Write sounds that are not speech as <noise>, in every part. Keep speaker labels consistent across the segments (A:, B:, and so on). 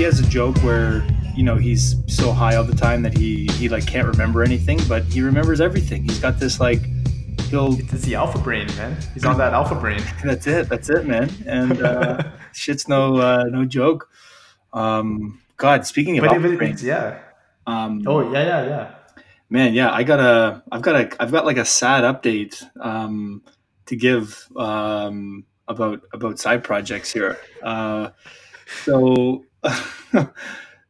A: he has a joke where you know he's so high all the time that he he like can't remember anything, but he remembers everything. He's got this like he'll
B: It's the alpha brain, man. He's on that alpha brain. <laughs>
A: that's it that's it man and uh, <laughs> shit's no uh, no joke. Um, God, speaking of
B: But,
A: alpha
B: but
A: brain,
B: it's, yeah.
A: um,
B: Oh, yeah, yeah, yeah.
A: man, yeah, I got a I've got a I've got like a sad update um, to give um, about about side projects here. Uh, so <laughs>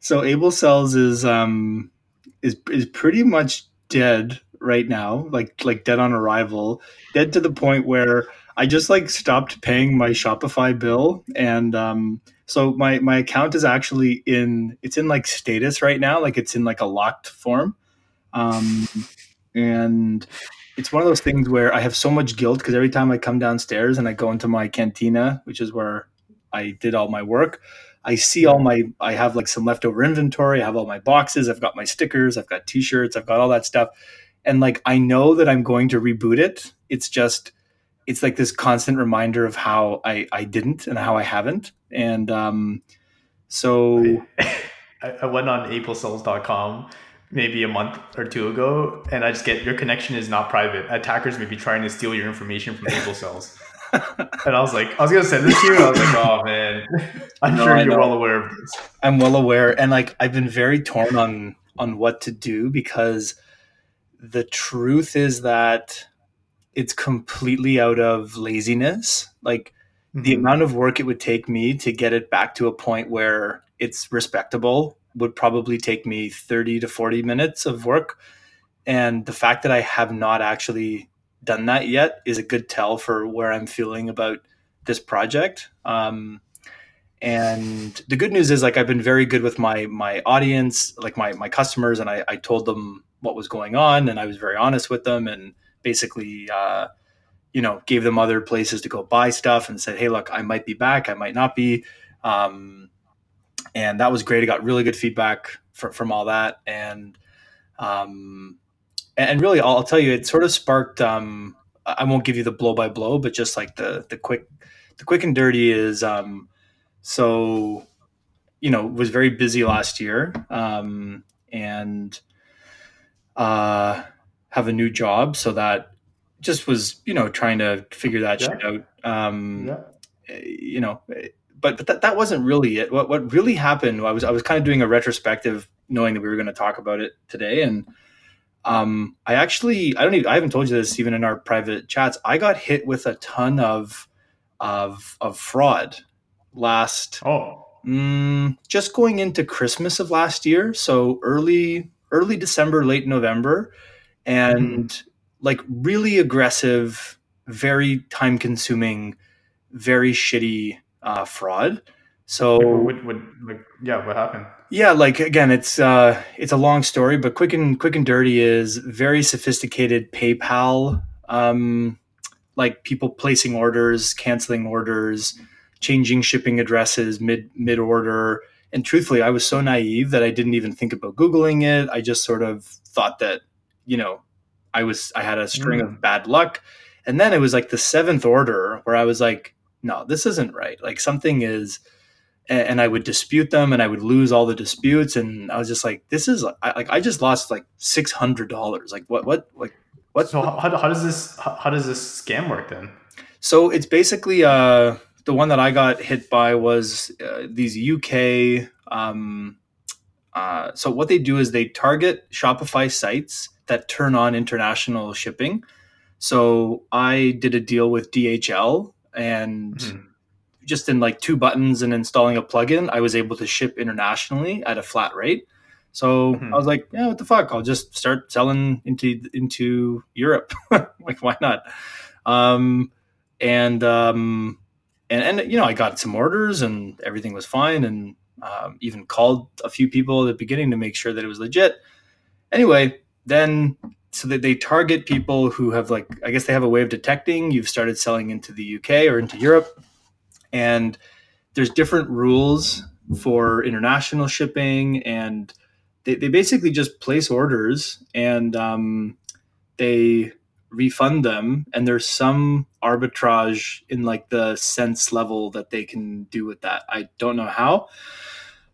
A: so Able Cells is um is is pretty much dead right now, like like dead on arrival, dead to the point where I just like stopped paying my Shopify bill and um so my my account is actually in it's in like status right now, like it's in like a locked form. Um and it's one of those things where I have so much guilt because every time I come downstairs and I go into my cantina, which is where I did all my work, I see all my I have like some leftover inventory. I have all my boxes. I've got my stickers. I've got T-shirts. I've got all that stuff, and like I know that I'm going to reboot it. It's just it's like this constant reminder of how I I didn't and how I haven't, and um, so
B: I, <laughs> I went on aprilcells.com maybe a month or two ago, and I just get your connection is not private. Attackers may be trying to steal your information from <laughs> April Cells. And I was like, I was gonna send this to you. and I was like, oh man, <laughs> I'm
A: No,
B: sure
A: I
B: you're
A: know.
B: well aware of this.
A: I'm well aware, and like I've been very torn on on what to do because the truth is that it's completely out of laziness. Like the
B: Mhm.
A: amount of work it would take me to get it back to a point where it's respectable would probably take me 30 to 40 minutes of work and the fact that i have not actually done that yet is a good tell for where i'm feeling about this project. Um, and the good news is like i've been very good with my my audience like my my customers and i, I told them what was going on and i was very honest with them and basically uh, you know gave them other places to go buy stuff and said hey look i might be back i might not be. Um, and that was great. I got really good feedback fr- from all that. And um, and, really I'll, I'll tell you it sort of sparked um, i won't give you the blow by blow but just like the the quick the quick and dirty is um, so you know was very busy last year um, and uh, have a new job so that just was you know trying to figure that
B: Yeah.
A: shit out um,
B: Yeah.
A: you know but but that, that wasn't really it what what really happened i was i was kind of doing a retrospective knowing that we were going to talk about it today and um i actually i don't even i haven't told you this even in our private chats. I got hit with a ton of of of fraud last
B: Oh,
A: mm, just going into christmas of last year. So early early december late november. And like really aggressive very time consuming very shitty uh, fraud so
B: what, what, like, yeah, what happened?
A: yeah like again it's uh it's a long story but quick and quick and dirty is very sophisticated paypal um like people placing orders canceling orders changing shipping addresses mid mid order and truthfully i was so naive that i didn't even think about googling it. I just sort of thought that you know i was i had a string of bad luck. And then it was like the seventh order where i was like no this isn't right. Like something is and, I would dispute them and I would lose all the disputes and I was just like this is I, like I just lost like six hundred dollars like what what like what
B: So how, how does this how, does this scam work then?
A: so it's basically uh the one that I got hit by was uh, these UK um uh, so what they do is they target Shopify sites that turn on international shipping. So I did a deal with DHL and
B: Mhm.
A: Just in like two buttons and installing a plugin, I was able to ship internationally at a flat rate. So
B: Mhm.
A: I was like, yeah, what the fuck? I'll just start selling into into Europe. <laughs> like, why not? Um, and um, and and you know, I got some orders and everything was fine, and um, even called a few people at the beginning to make sure that it was legit. Anyway, then so that they target people who have like I guess they have a way of detecting you've started selling into the UK or into Europe and there's different rules for international shipping and they, they basically just place orders and um, they refund them and there's some arbitrage in like the sense level that they can do with that. I don't know how.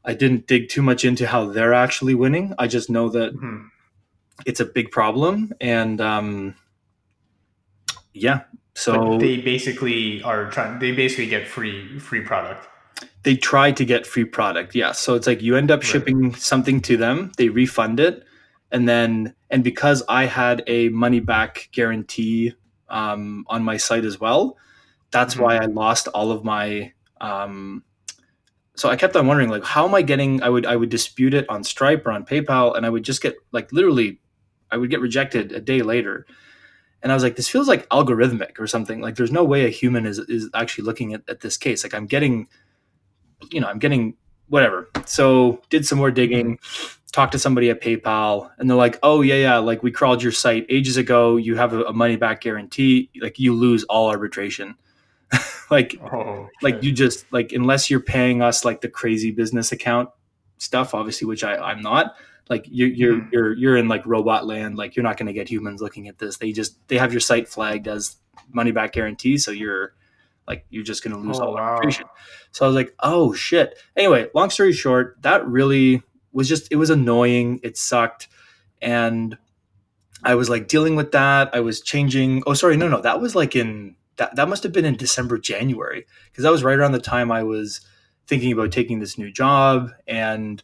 A: I didn't dig too much into how they're actually winning. I just know that mm-hmm. it's a big problem, and um, yeah. So
B: but they basically are trying. They basically get free free product.
A: They try to get free product. Yeah. So it's like you end up right. shipping something to them, they refund it, and then and because I had a money back guarantee um, on my site as well, that's mm-hmm. why I lost all of my um, so I kept on wondering like how am I getting I would I would dispute it on Stripe or on PayPal and I would just get like literally I would get rejected a day later. And I was like, this feels like algorithmic or something. Like there's no way a human is is actually looking at, at this case. Like I'm getting, you know, I'm getting whatever. So did some more digging, talked to somebody at PayPal, and they're like, oh yeah, yeah, like we crawled your site ages ago. You have a, a money back guarantee. Like you lose all arbitration. <laughs> like oh, like you just like unless you're paying us like the crazy business account stuff obviously which I, i'm not like you're you're mm. you're you're in like robot land. Like you're not going to get humans looking at this. They just they have your site flagged as money back guarantee so you're like you're just going to lose oh, all wow. arbitration so i was like oh shit. Anyway long story short that really was just it was annoying. It sucked. And i was like dealing with that. I was changing oh sorry no no that was like in that, that must have been in December, January, because that was right around the time I was thinking about taking this new job. And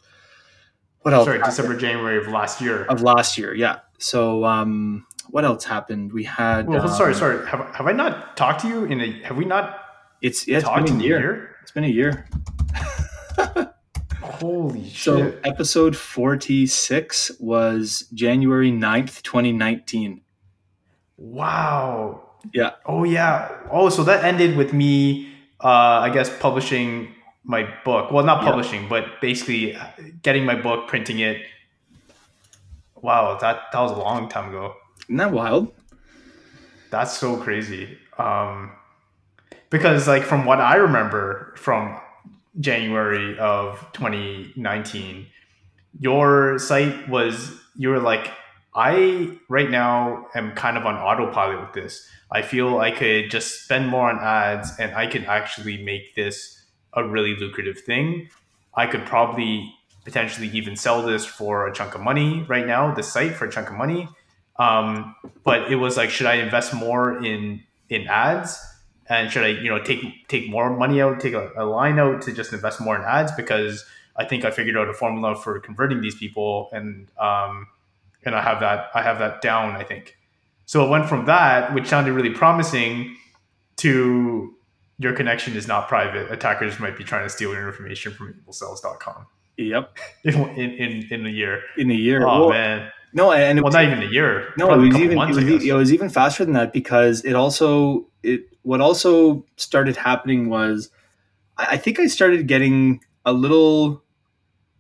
A: what else?
B: Sorry, happened? December, January of last year.
A: Of last year, yeah. So, um, what else happened? We had.
B: Well, um, sorry, sorry. Have, have I not talked to you in a? Have we not?
A: It's yeah, it's been a year. year. It's been a year. <laughs>
B: Holy shit.
A: So, episode 46 was January 9th, 2019.
B: Wow.
A: Yeah.
B: Oh yeah. Oh, so that ended with me, uh, I guess, publishing my book. Well, not publishing, yeah. but basically getting my book, printing it. Wow, that that was a long time ago.
A: Isn't that wild?
B: That's so crazy. Um, because like from what I remember from January of 2019, your site was you were like I right now am kind of on autopilot with this. I feel I could just spend more on ads and I could actually make this a really lucrative thing. I could probably potentially even sell this for a chunk of money right now, the site for a chunk of money. Um, but it was like, should I invest more in in ads? And should I, you know, take take more money out, take a, a line out to just invest more in ads? Because I think I figured out a formula for converting these people, and um, and I have that I have that down. I think. So it went from that, which sounded really promising, to your connection is not private. Attackers might be trying to steal your information from evilcells.com.
A: Yep. <laughs>
B: In, in, in a year.
A: In a year.
B: Oh, well, man.
A: No, and
B: it well, was, not even a year.
A: No, it was even months, it, was, it was even faster than that because it also it what also started happening was I, I think I started getting a little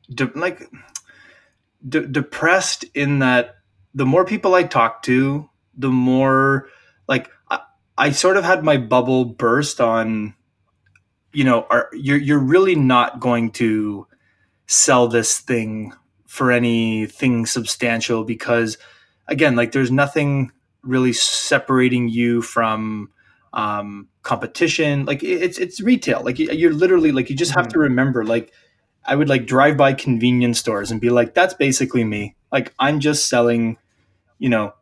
A: de- like de- depressed in that the more people I talked to, the more like I, sort of had my bubble burst on you know are you're you're really not going to sell this thing for anything substantial because again like there's nothing really separating you from um, competition. Like it's it's retail. Like you're literally like you just have mm-hmm. to remember like i would like drive by convenience stores and be like that's basically me. Like i'm just selling you know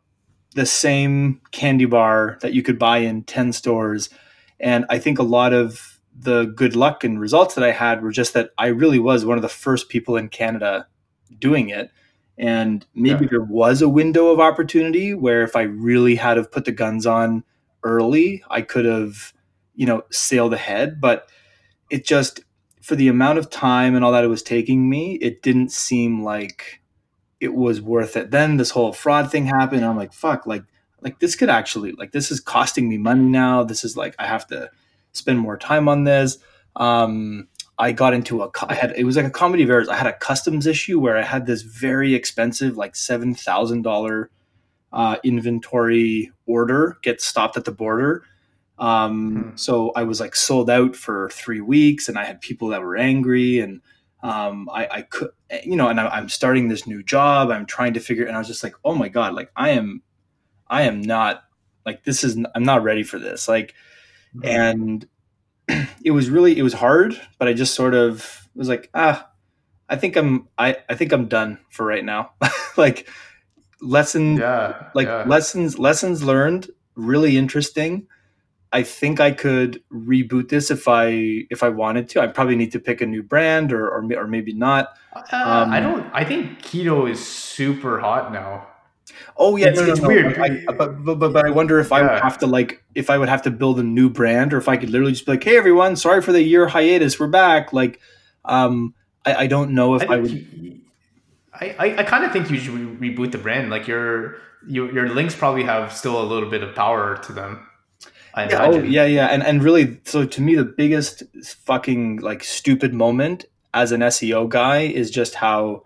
A: the same candy bar that you could buy in 10 stores. And I think a lot of the good luck and results that I had were just that I really was one of the first people in Canada doing it. And maybe yeah. there was a window of opportunity where if I really had have put the guns on early, I could have, you know, sailed ahead. But it just, for the amount of time and all that it was taking me, it didn't seem like it was worth it. Then this whole fraud thing happened. I'm like, fuck, like, like this could actually, like, this is costing me money now. This is like, I have to spend more time on this. Um, I got into a, I had, it was like a comedy of errors. I had a customs issue where I had this very expensive, like $7,000 uh, inventory order get stopped at the border. Um, hmm. So I was like sold out for three weeks and I had people that were angry and, um, I, I could, you know, and I, I'm starting this new job. I'm trying to figure, and I was just like, oh my god, like I am, I am not like this is i'm not ready for this like
B: Mhm.
A: and <clears throat> it was really it was hard but i just sort of was like ah i think i'm i i think i'm done for right now <laughs> like lesson
B: yeah,
A: like
B: yeah.
A: lessons lessons learned really interesting i think i could reboot this if i if i wanted to i probably need to pick a new brand or or, or maybe not
B: Uh, I
A: um,
B: don't. I think keto is super hot now.
A: oh yeah
B: It's-
A: no, no,
B: it's
A: no,
B: weird.
A: I- I- but, but, but but i wonder if i would have to like if i would have to build a new brand or if i could literally just be like hey everyone sorry for the year hiatus we're back like um i, I don't know if
B: I,
A: i, would
B: you- I, I, I kind of think you should re- reboot the brand. Like your your your links probably have still a little bit of power to them. I
A: yeah, oh, yeah yeah. And and really so to me the biggest fucking like stupid moment as an seo guy is just how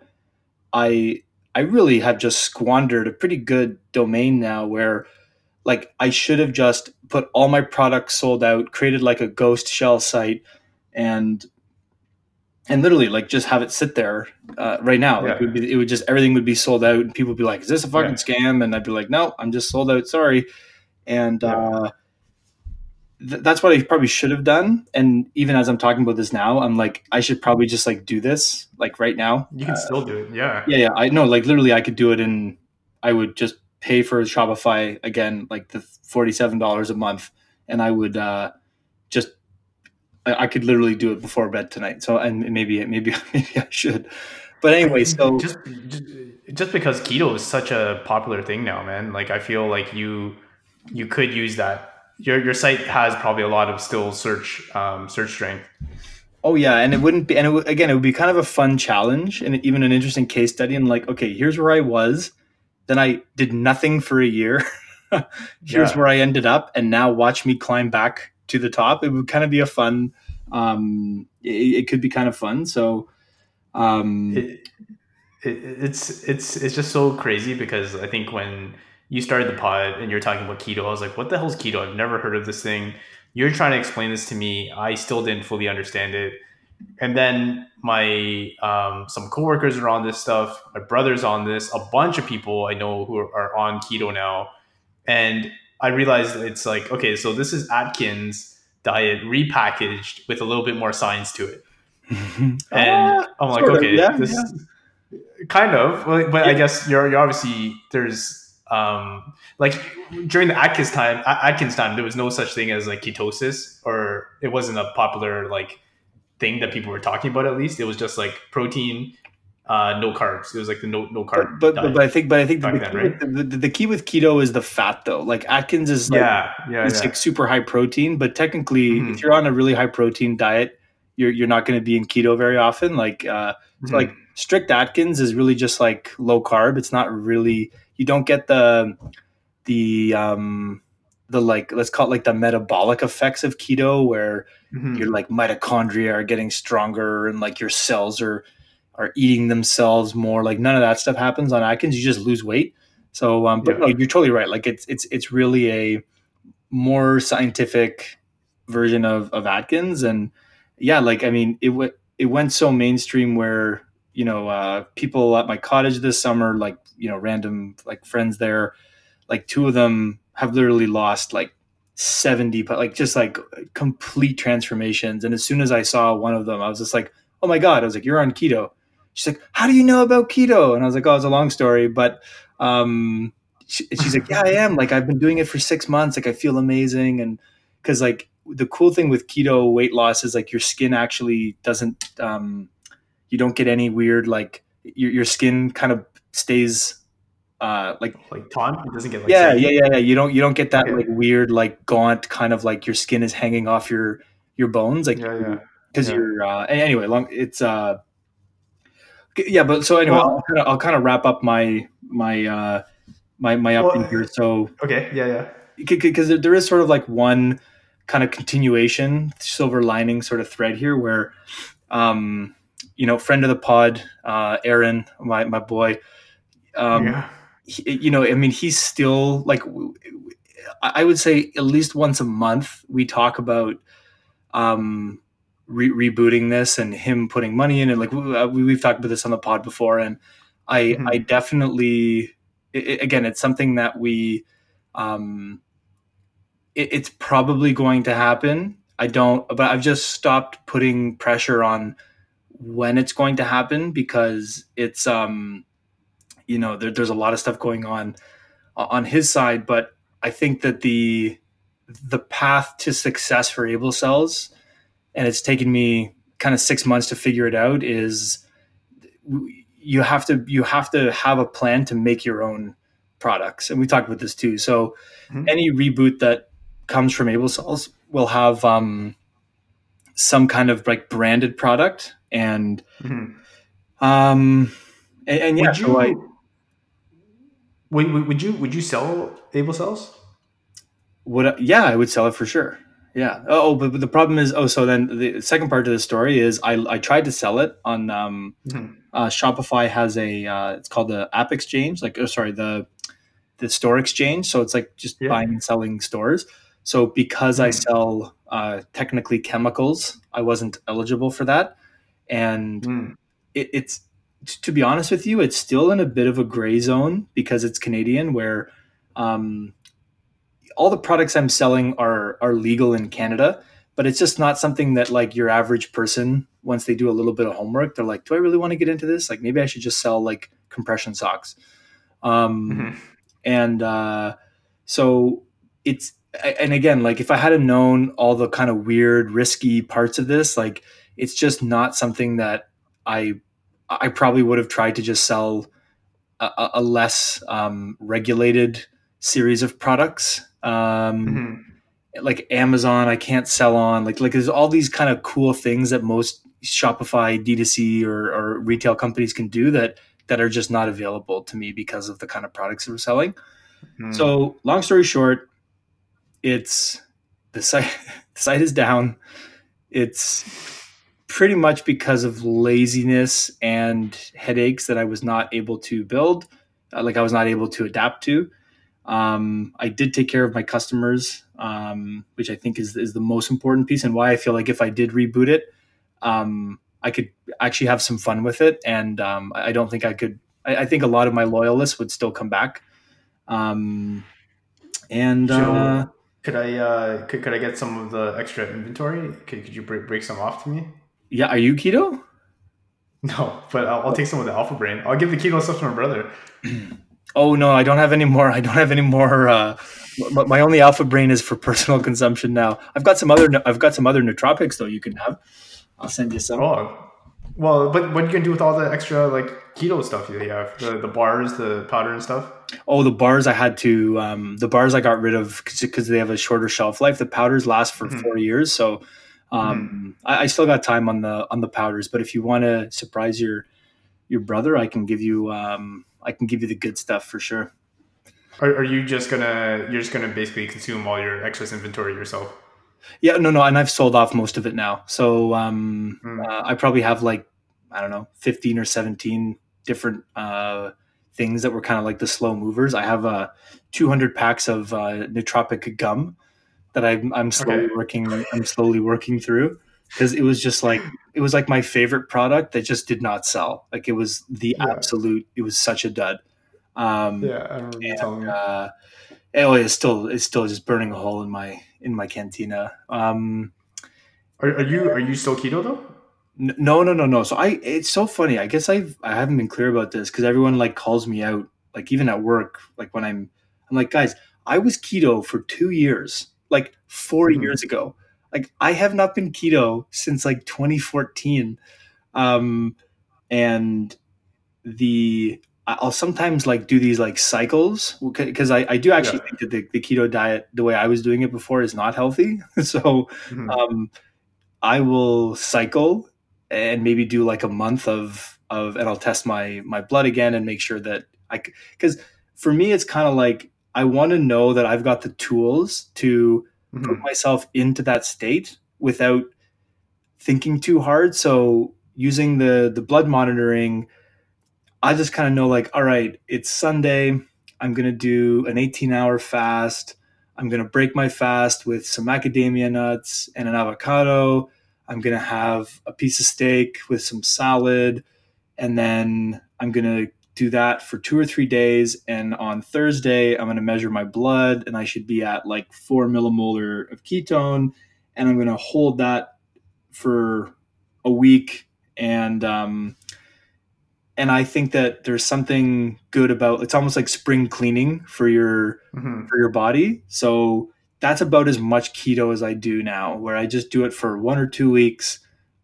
A: i i really have just squandered a pretty good domain now where like i should have just put all my products sold out created like a ghost shell site and and literally like just have it sit there uh, right now. Like it, would be, it would just everything would be sold out and people would be like is this a fucking
B: Yeah.
A: scam? And i'd be like no i'm just sold out. Sorry. And
B: Yeah.
A: uh th- that's what I probably should have done. And even as I'm talking about this now, I'm like, I should probably just like do this like right now.
B: You can still do it. Yeah.
A: Yeah, yeah. I know, like literally, I could do it, and I would just pay for Shopify again, like the forty-seven dollars a month, and I would uh, just, I, I could literally do it before bed tonight. So, and maybe, maybe, <laughs> maybe I should. But anyway, so
B: just, just just because keto is such a popular thing now, man. Like I feel like you you could use that. Your your site has probably a lot of still search um, search strength.
A: Oh yeah, and it wouldn't be, and it, would- again, it would be kind of a fun challenge and even an interesting case study. And like, okay, here's where I was, then I did nothing for a year. <laughs> here's
B: Yeah.
A: where I ended up, and now watch me climb back to the top. It would kind of be a fun. Um, it, it could be kind of fun. So, um,
B: it, it, it's it's it's just so crazy because I think when you started the pod and you're talking about keto, I was like, "What the hell's keto? I've never heard of this thing." You're trying to explain this to me. I still didn't fully understand it. And then my um, some coworkers are on this stuff. My brother's on this. A bunch of people I know who are, are on keto now, and I realized it's like, okay, so this is Atkins diet repackaged with a little bit more science to it <laughs> and
A: Ah,
B: I'm like,
A: sort of,
B: okay,
A: yeah,
B: this kind of, but, but I guess you're, you're obviously there's um like during the Atkins time, Atkins time, there was no such thing as like ketosis, or it wasn't a popular like thing that people were talking about. At least it was just like protein, uh, no carbs. It was like the no no carb.
A: but, but, but I think, but I think the,
B: then,
A: key
B: right?
A: with, the, the, the key with keto is the fat though. Like Atkins is like,
B: yeah, yeah,
A: it's
B: yeah.
A: like super high protein, but technically,
B: Mhm.
A: if you're on a really high protein diet, you're you're not going to be in keto very often. Like, uh,
B: Mhm.
A: so like strict Atkins is really just like low carb. It's not really you don't get the the um the like let's call it like the metabolic effects of keto where
B: Mhm.
A: your like mitochondria are getting stronger and like your cells are are eating themselves more. Like none of that stuff happens on Atkins. You just lose weight. So, um, but
B: Yeah.
A: no, you're totally right. Like it's it's it's really a more scientific version of of Atkins, and yeah, like I mean, it w- it went so mainstream where you know uh, people at my cottage this summer, like you know, random like friends there, like two of them have literally lost like 70 but like just like complete transformations. And as soon as i saw one of them i was just like oh my god. I was like you're on keto. She's like how do you know about keto? And i was like oh it's a long story but um she, she's like yeah i am. Like i've been doing it for six months. Like i feel amazing. And because like the cool thing with keto weight loss is like your skin actually doesn't um you don't get any weird like your, your skin kind of stays uh like
B: like taunt. It doesn't get like
A: yeah, yeah, yeah, yeah. You don't you don't get that
B: Okay.
A: like weird like gaunt kind of like your skin is hanging off your your bones like
B: yeah, yeah.
A: because
B: yeah.
A: you're uh anyway long it's uh yeah but so anyway
B: Well-
A: I'll, kind of, I'll kind of wrap up my my uh my my up
B: Well,
A: here so
B: Okay, yeah, yeah.
A: because there is sort of like one kind of continuation silver lining sort of thread here where um you know friend of the pod uh aaron my my boy um
B: yeah.
A: he, you know, I mean, he's still like, I would say at least once a month we talk about um, re- rebooting this and him putting money in it. Like we, uh, we- we've talked about this on the pod before, and I,
B: Mhm.
A: I definitely, i i- again, it's something that we, um, it, it's probably going to happen. I don't, but I've just stopped putting pressure on when it's going to happen because it's um you know there, there's a lot of stuff going on on his side but i think that the the path to success for able cells and it's taken me kind of six months to figure it out is you have to you have to have a plan to make your own products and we talked about this too so mm-hmm. any reboot that comes from able cells will have um, some kind of like branded product and mm-hmm. um and, and yeah,
B: you, so I, would, would you would you sell able cells?
A: Would yeah, I would sell it for sure. Yeah. Oh, but, but, the problem is, oh, so then the second part of the story is I, I tried to sell it on um, mm-hmm. uh, Shopify has a uh, it's called the App Exchange, like oh, sorry the the store exchange. So it's like just yeah. buying and selling stores. So because mm-hmm. I sell uh, technically chemicals, I wasn't eligible for that and mm. it, it's to be honest with you, it's still in a bit of a gray zone because it's Canadian, where um, all the products I'm selling are are legal in Canada, but it's just not something that like your average person once they do a little bit of homework, they're like, do I really want to get into this? Like maybe I should just sell like compression socks. Um, mm-hmm. And uh, so it's and again, like if I had known all the kind of weird, risky parts of this, like it's just not something that I I probably would have tried to just sell a, a less um, regulated series of products. Um, mm-hmm. Like Amazon, I can't sell on. Like like there's all these kind of cool things that most Shopify D2C or, or retail companies can do that that are just not available to me because of the kind of products that we're selling. Mm-hmm. So long story short, it's the site <laughs> the site is down. It's pretty much because of laziness and headaches that I was not able to build, uh, like I was not able to adapt to. Um, I did take care of my customers, um, which I think is, is the most important piece, and why I feel like if I did reboot it, um, I could actually have some fun with it. And um, I don't think I could. I, I, think a lot of my loyalists would still come back. Um, and so, uh,
B: could I uh, could, could I get some of the extra inventory? Could, could you break, break some off to me?
A: Yeah, are you keto? <laughs>
B: No, but I'll, I'll take some of the alpha brain. I'll give the keto stuff to my brother. <clears throat>
A: oh no, I don't have any more. I don't have any more. Uh, my only alpha brain is for <laughs> personal consumption now. I've got some other. I've got some other nootropics though. You can have. I'll send you some.
B: Oh, well, but what are you gonna do with all the extra like keto stuff you have? The the bars, the powder and stuff.
A: Oh, the bars I had to. Um, the bars I got rid of because they have a shorter shelf life. The powders last for mm-hmm. four years, so um, mm. I, I, still got time on the on the powders, but if you want to surprise your your brother, I can give you um, I can give you the good stuff for sure.
B: Are, are you just gonna you're just gonna basically consume all your excess inventory yourself?
A: Yeah, no, no, and I've sold off most of it now. So um, mm. uh, I probably have like I don't know, fifteen or seventeen different uh, things that were kind of like the slow movers. I have uh, 200 packs of uh, nootropic gum that I'm I'm slowly okay. working I'm slowly working through because it was just like it was like my favorite product that just did not sell. Like it was the yeah. absolute. It was such a dud.
B: Um, yeah, I and. Uh,
A: oh, it's still it's still just burning a hole in my in my cantina. Um,
B: are, are you are you still keto though?
A: No, no, no, no. So I, it's so funny. I guess I've I haven't been clear about this because everyone like calls me out, like even at work, like when I'm, I'm like, guys, I was keto for two years like 4 mm-hmm. years ago. Like I have not been keto since like 2014. Um, and the I'll sometimes like do these like cycles because I, I do actually yeah. think that the, the, keto diet, the way I was doing it before, is not healthy. <laughs> so mm-hmm. um, I will cycle and maybe do like a month of of, and I'll test my my blood again and make sure that I because for me it's kind of like I want to know that I've got the tools to mm-hmm. put myself into that state without thinking too hard. So using the the blood monitoring, I just kind of know like, all right, it's Sunday. I'm gonna do an 18 hour fast. I'm gonna break my fast with some macadamia nuts and an avocado. I'm gonna have a piece of steak with some salad, and then I'm gonna do that for two or three days. And on Thursday, I'm going to measure my blood and I should be at like four millimolar of ketone. And I'm going to hold that for a week. And, um, and I think that there's something good about it's almost like spring cleaning for your mm-hmm. for your body. So that's about as much keto as I do now, where I just do it for one or two weeks.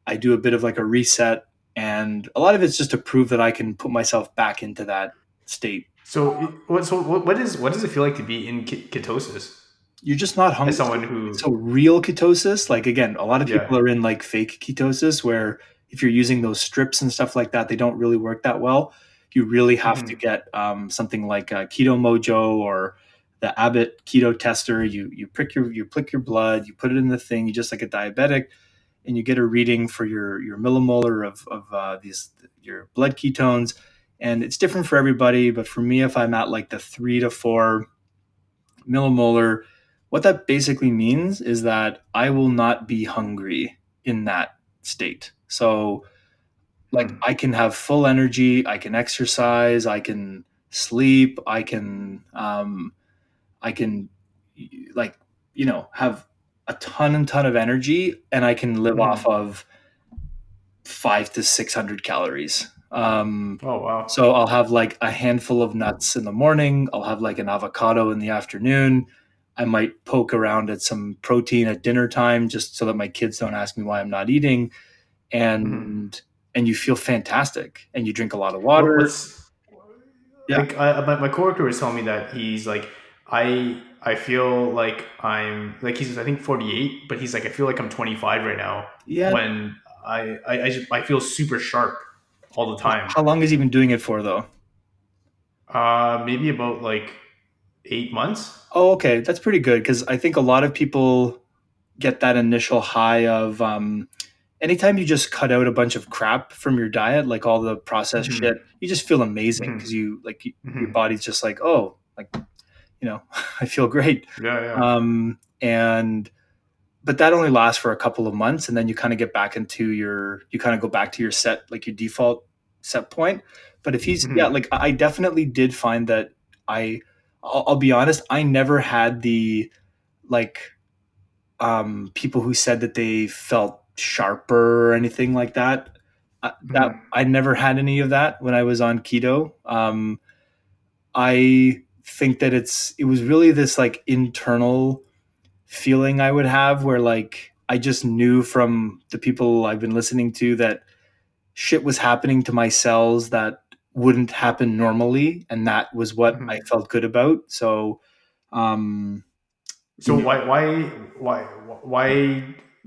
A: I do a bit of like a reset, and a lot of it's just to prove that I can put myself back into that state.
B: So, what so what is what does it feel like to be in ketosis?
A: You're just not hungry.
B: As someone who
A: so real ketosis, like again, a lot of people yeah. are in like fake ketosis where if you're using those strips and stuff like that, they don't really work that well. You really have mm-hmm. to get um, something like a Keto Mojo or the Abbott Keto Tester. You you prick your you prick your blood, you put it in the thing, you just like a diabetic, and you get a reading for your your millimolar of of uh, these your blood ketones. And it's different for everybody, but for me, if I'm at like the three to four millimolar, what that basically means is that I will not be hungry in that state. So, like, mm. I can have full energy, I can exercise, I can sleep, I can, um, I can, like, you know, have a ton and ton of energy, and I can live mm. off of five to six hundred calories. Um,
B: oh wow!
A: So I'll have like a handful of nuts in the morning. I'll have like an avocado in the afternoon. I might poke around at some protein at dinner time just so that my kids don't ask me why I'm not eating and mm-hmm. and you feel fantastic and you drink a lot of water. What's,
B: yeah, like, I, my, my coworker was telling me that he's like I I feel like I'm like he's I think 48, but he's like I feel like I'm 25 right now.
A: Yeah.
B: When I I I, just, I feel super sharp all the time.
A: How long has he been doing it for though?
B: Uh, maybe about like eight months.
A: Oh, okay, that's pretty good because I think a lot of people get that initial high of um, anytime you just cut out a bunch of crap from your diet, like all the processed mm-hmm. shit, you just feel amazing because mm-hmm. you like mm-hmm. your body's just like, oh, like you know, <laughs> I feel great.
B: Yeah, yeah.
A: Um, and but that only lasts for a couple of months, and then you kind of get back into your, you kind of go back to your set, like your default set point. But if he's, mm-hmm. yeah, like I definitely did find that I, I'll, I'll be honest, I never had the like um, people who said that they felt sharper or anything like that. Uh, that mm. I never had any of that when I was on keto. Um, I think that it's it was really this like internal feeling I would have where like I just knew from the people I've been listening to that shit was happening to my cells that wouldn't happen normally and that was what mm-hmm. I felt good about. So um
B: so why why why why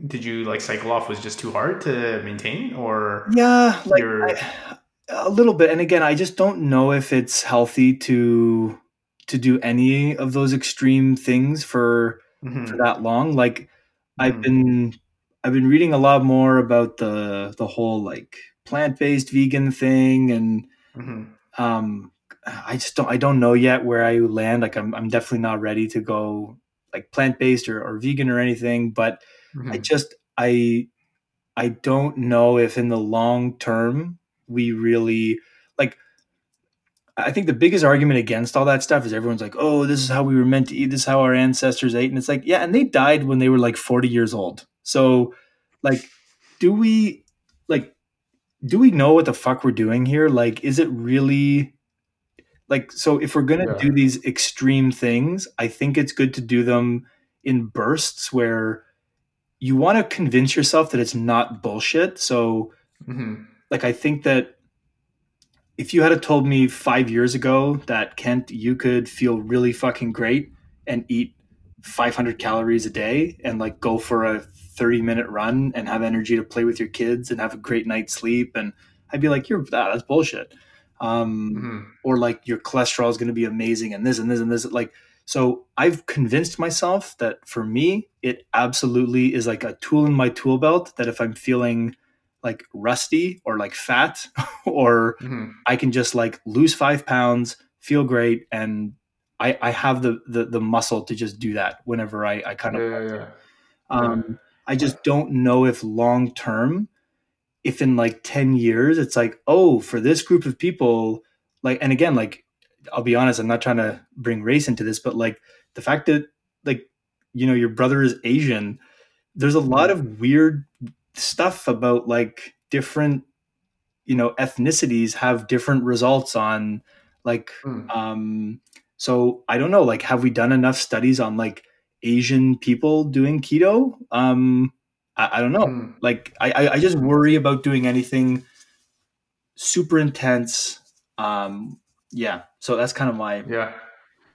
B: did you like cycle off was just too hard to maintain or
A: yeah like I, a little bit and again i just don't know if it's healthy to to do any of those extreme things for mm-hmm. for that long like mm-hmm. i've been i've been reading a lot more about the the whole like plant-based vegan thing and mm-hmm. um i just don't i don't know yet where i land like i'm, I'm definitely not ready to go like plant-based or, or vegan or anything but Mm-hmm. I just I I don't know if in the long term we really like I think the biggest argument against all that stuff is everyone's like, "Oh, this is how we were meant to eat. This is how our ancestors ate." And it's like, yeah, and they died when they were like 40 years old. So, like, do we like do we know what the fuck we're doing here? Like, is it really like so if we're going to yeah. do these extreme things, I think it's good to do them in bursts where you want to convince yourself that it's not bullshit. So, mm-hmm. like, I think that if you had told me five years ago that Kent, you could feel really fucking great and eat 500 calories a day and like go for a 30 minute run and have energy to play with your kids and have a great night's sleep, and I'd be like, you're that, that's bullshit. Um, mm-hmm. Or like your cholesterol is going to be amazing and this and this and this. Like, so I've convinced myself that for me, it absolutely is like a tool in my tool belt that if I'm feeling like rusty or like fat, <laughs> or mm-hmm. I can just like lose five pounds, feel great, and I, I have the, the, the muscle to just do that whenever I, I kind of
B: yeah, yeah, yeah.
A: Um, I just don't know if long term, if in like 10 years, it's like, oh, for this group of people, like and again like I'll be honest, I'm not trying to bring race into this, but like the fact that like you know your brother is Asian, there's a lot of weird stuff about like different you know ethnicities have different results on like
B: Mm.
A: um so I don't know like have we done enough studies on like Asian people doing keto? Um I, I don't know.
B: Mm.
A: Like I, I I just worry about doing anything super intense. Um yeah. So that's kind of my
B: Yeah.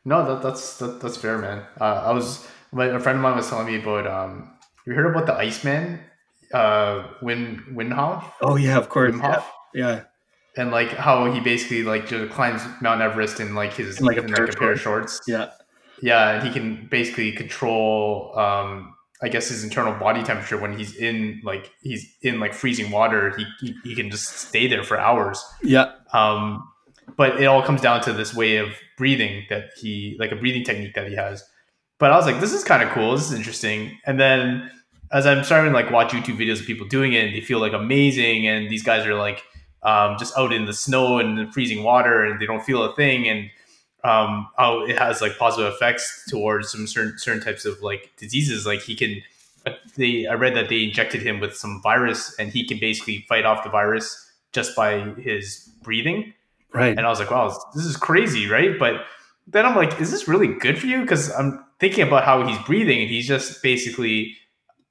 B: No, that, that's that, that's fair, man. Uh, I was my, a friend of mine was telling me about um. You heard about the Iceman, uh, Win Winhoff,
A: Oh yeah, of course. Yeah. Yeah.
B: and like how he basically like just climbs Mount Everest in like his
A: In, like, a
B: in,
A: pair
B: like
A: of
B: a pair of shorts.
A: Yeah.
B: Yeah, and he can basically control, um, I guess, his internal body temperature when he's in like he's in like freezing water. He he, he can just stay there for hours.
A: Yeah.
B: Um, but it all comes down to this way of breathing that he like a breathing technique that he has. But I was like, this is kind of cool. This is interesting. And then as I'm starting to like watch YouTube videos of people doing it, and they feel like amazing, and these guys are like um, just out in the snow and the freezing water, and they don't feel a thing, and um, how it has like positive effects towards some certain certain types of like diseases. Like he can, they I read that they injected him with some virus, and he can basically fight off the virus just by his breathing.
A: Right.
B: And I was like, wow, this is crazy, right? But then I'm like, is this really good for you? Because I'm thinking about how he's breathing, and he's just basically,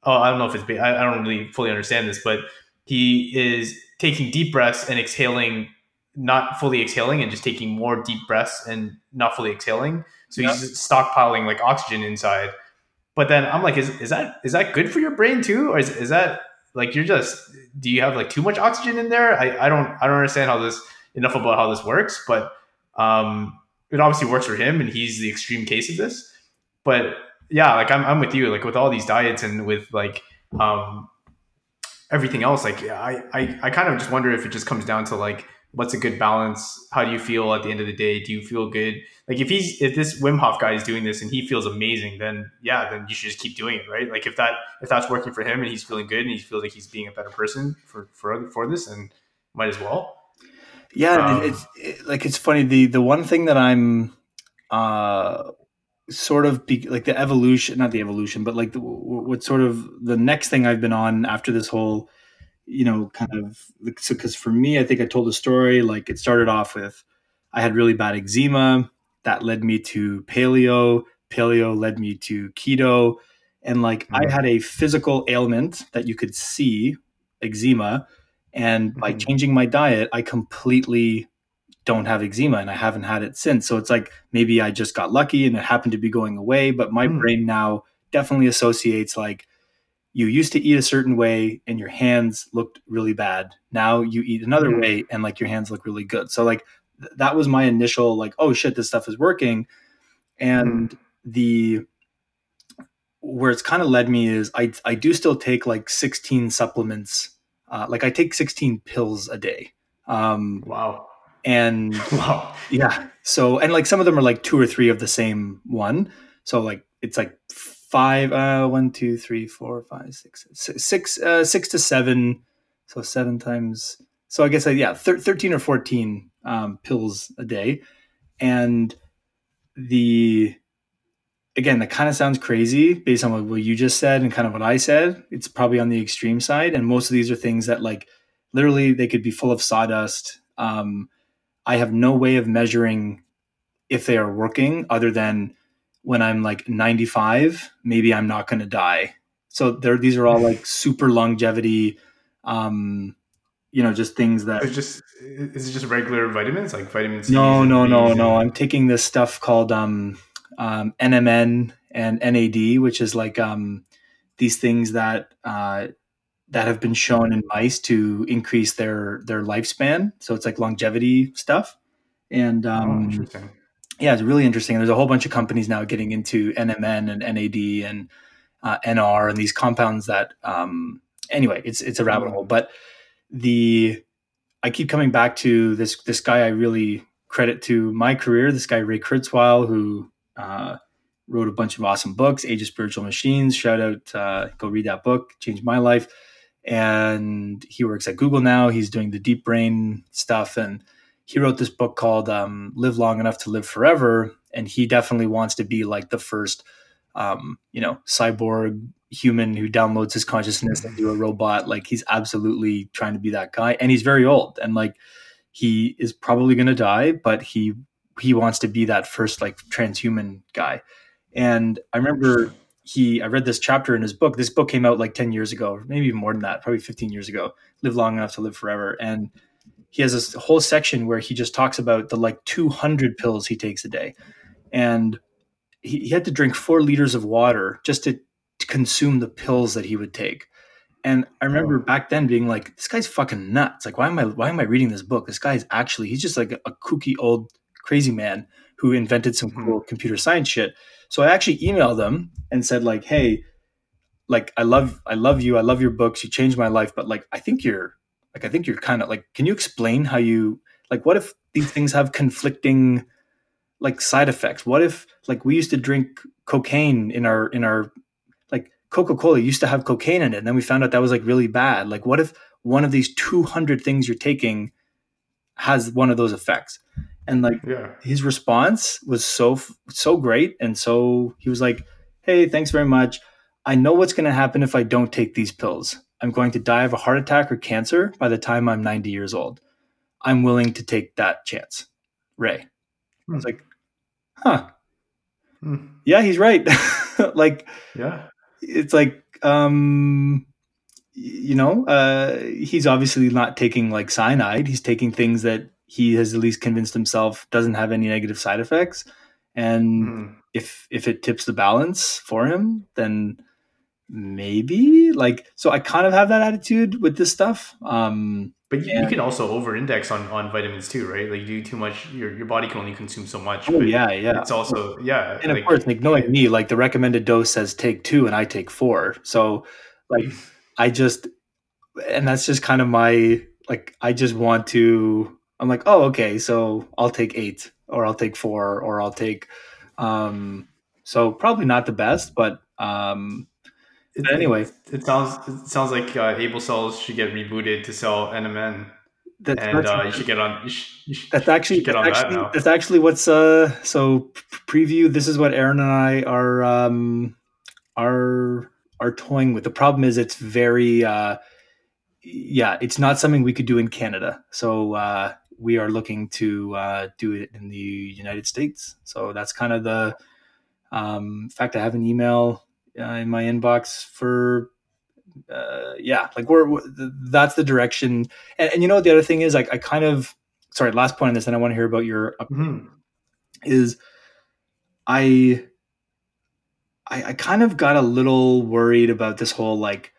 B: oh, I don't know if it's, I, I don't really fully understand this, but he is taking deep breaths and exhaling, not fully exhaling, and just taking more deep breaths and not fully exhaling. So
A: Yeah.
B: he's stockpiling like oxygen inside. But then I'm like, is, is that is that good for your brain too, or is, is that like you're just do you have like too much oxygen in there? I, I don't I don't understand how this enough about how this works, but um, it obviously works for him, and he's the extreme case of this. But yeah, like I'm, I'm with you, like with all these diets and with like um, everything else. Like I, I, I kind of just wonder if it just comes down to like what's a good balance. How do you feel at the end of the day? Do you feel good? Like if he's if this Wim Hof guy is doing this and he feels amazing, then yeah, then you should just keep doing it, right? Like if that if that's working for him and he's feeling good and he feels like he's being a better person for for for this, and might as well.
A: Yeah,
B: Um,
A: it's it, like it's funny. The the one thing that I'm uh sort of be, like the evolution, not the evolution, but like the, what sort of the next thing I've been on after this whole, you know, kind of because for me, I think I told a story. Like it started off with I had really bad eczema that led me to paleo. Paleo led me to keto, and like I
B: Mhm.
A: had a physical ailment that you could see, eczema, and by
B: Mhm.
A: changing my diet, I completely don't have eczema and I haven't had it since. So it's like maybe I just got lucky and it happened to be going away, but my
B: Mm.
A: brain now definitely associates like you used to eat a certain way and your hands looked really bad. Now you eat another
B: Mhm.
A: way and like your hands look really good. So like th- that was my initial like oh shit this stuff is working and the where it's kind of led me is I I do still take like 16 supplements uh, like I take 16 pills a day. Um,
B: Wow,
A: and <laughs>
B: wow,
A: yeah, so and like some of them are like two or three of the same one. So like it's like five, uh, one, two, three, four, five, six, six, six, uh, six to seven. So seven times. So I guess uh, yeah, thir- thirteen or fourteen um, pills a day, and the again that kind of sounds crazy based on what, what you just said and kind of what I said. It's probably on the extreme side, and most of these are things that like literally they could be full of sawdust. Um, I have no way of measuring if they are working other than when I'm like 95, maybe I'm not going to die. So there, these are all like <laughs> super longevity, um, you know, just things that.
B: it's just is it just regular vitamins like vitamin C?
A: No, no, no, no. I'm taking this stuff called um, um, NMN and NAD, which is like um, these things that uh, that have been shown in mice to increase their their lifespan. So it's like longevity stuff, and
B: Oh,
A: um,
B: interesting.
A: yeah, it's really interesting. There's a whole bunch of companies now getting into NMN and NAD and uh, NR and these compounds that. Um, anyway, it's it's a rabbit hole. But the I keep coming back to this this guy. I really credit to my career. This guy Ray Kurzweil, who uh, wrote a bunch of awesome books. Age of Spiritual Machines. Shout out, uh, go read that book. Changed my life. And he works at Google now. He's doing the deep brain stuff and he wrote this book called um, "Live Long Enough to Live Forever," and he definitely wants to be like the first, um, you know, cyborg human who downloads his consciousness into a robot. Like he's absolutely trying to be that guy, and he's very old, and like he is probably going to die, but he he wants to be that first like transhuman guy. And I remember he I read this chapter in his book. This book came out like 10 years ago, maybe even more than that, probably 15 years ago. Live long enough to live forever. And he has this whole section where he just talks about the like 200 pills he takes a day. And he, he had to drink four liters of water just to, to consume the pills that he would take. And I remember back then being like, this guy's fucking nuts. Like, why am I why am I reading this book? This guy's actually he's just like a, a kooky old crazy man who invented some mm-hmm. cool computer science shit. So I actually emailed them and said like, hey, like I love I love you. I love your books. You changed my life, but like I think you're like I think you're kind of like can you explain how you like what if these things have conflicting like side effects? What if like we used to drink cocaine in our in our like Coca-Cola used to have cocaine in it and then we found out that was like really bad. Like what if one of these 200 things you're taking has one of those effects? And like yeah. his response was so so great and so he was like hey thanks very much. I know what's going to happen if i don't take these pills. I'm going to die of a heart attack or cancer by the time i'm 90 years old. I'm willing to take that chance. Ray. Hmm. i was like huh. Hmm. yeah he's right. <laughs> Like
B: yeah.
A: it's like um you know uh he's obviously not taking like cyanide. He's taking things that he has at least convinced himself doesn't have any negative side effects. And mm. if if it tips the balance for him then maybe like so i kind of have that attitude with this stuff. Um
B: but you, and, you can also over index on on vitamins too right? Like you do too much your, your body can only consume so much
A: oh yeah yeah.
B: it's also yeah
A: and like, of course like knowing me like the recommended dose says take two and i take four. So like <laughs> i just and that's just kind of my like i just want to I'm like, oh, okay, so I'll take eight, or I'll take four, or I'll take. Um, so probably not the best, but um, but anyway,
B: it, it, sounds it sounds like uh, Able Cells should get rebooted to sell NMN, that's, and that's, uh, you should get on. You should, you should,
A: that's actually get on actually, that now. That's actually what's uh. So preview. This is what Aaron and I are um are are toying with. The problem is it's very uh yeah, it's not something we could do in Canada. So uh, we are looking to uh, do it in the United States. So that's kind of the um, in fact. I have an email uh, in my inbox for uh, yeah, like we're, we're, that's the direction. And, and, you know what the other thing is like I kind of sorry last point on this, and I want to hear about your mm-hmm. is I, I I kind of got a little worried about this whole like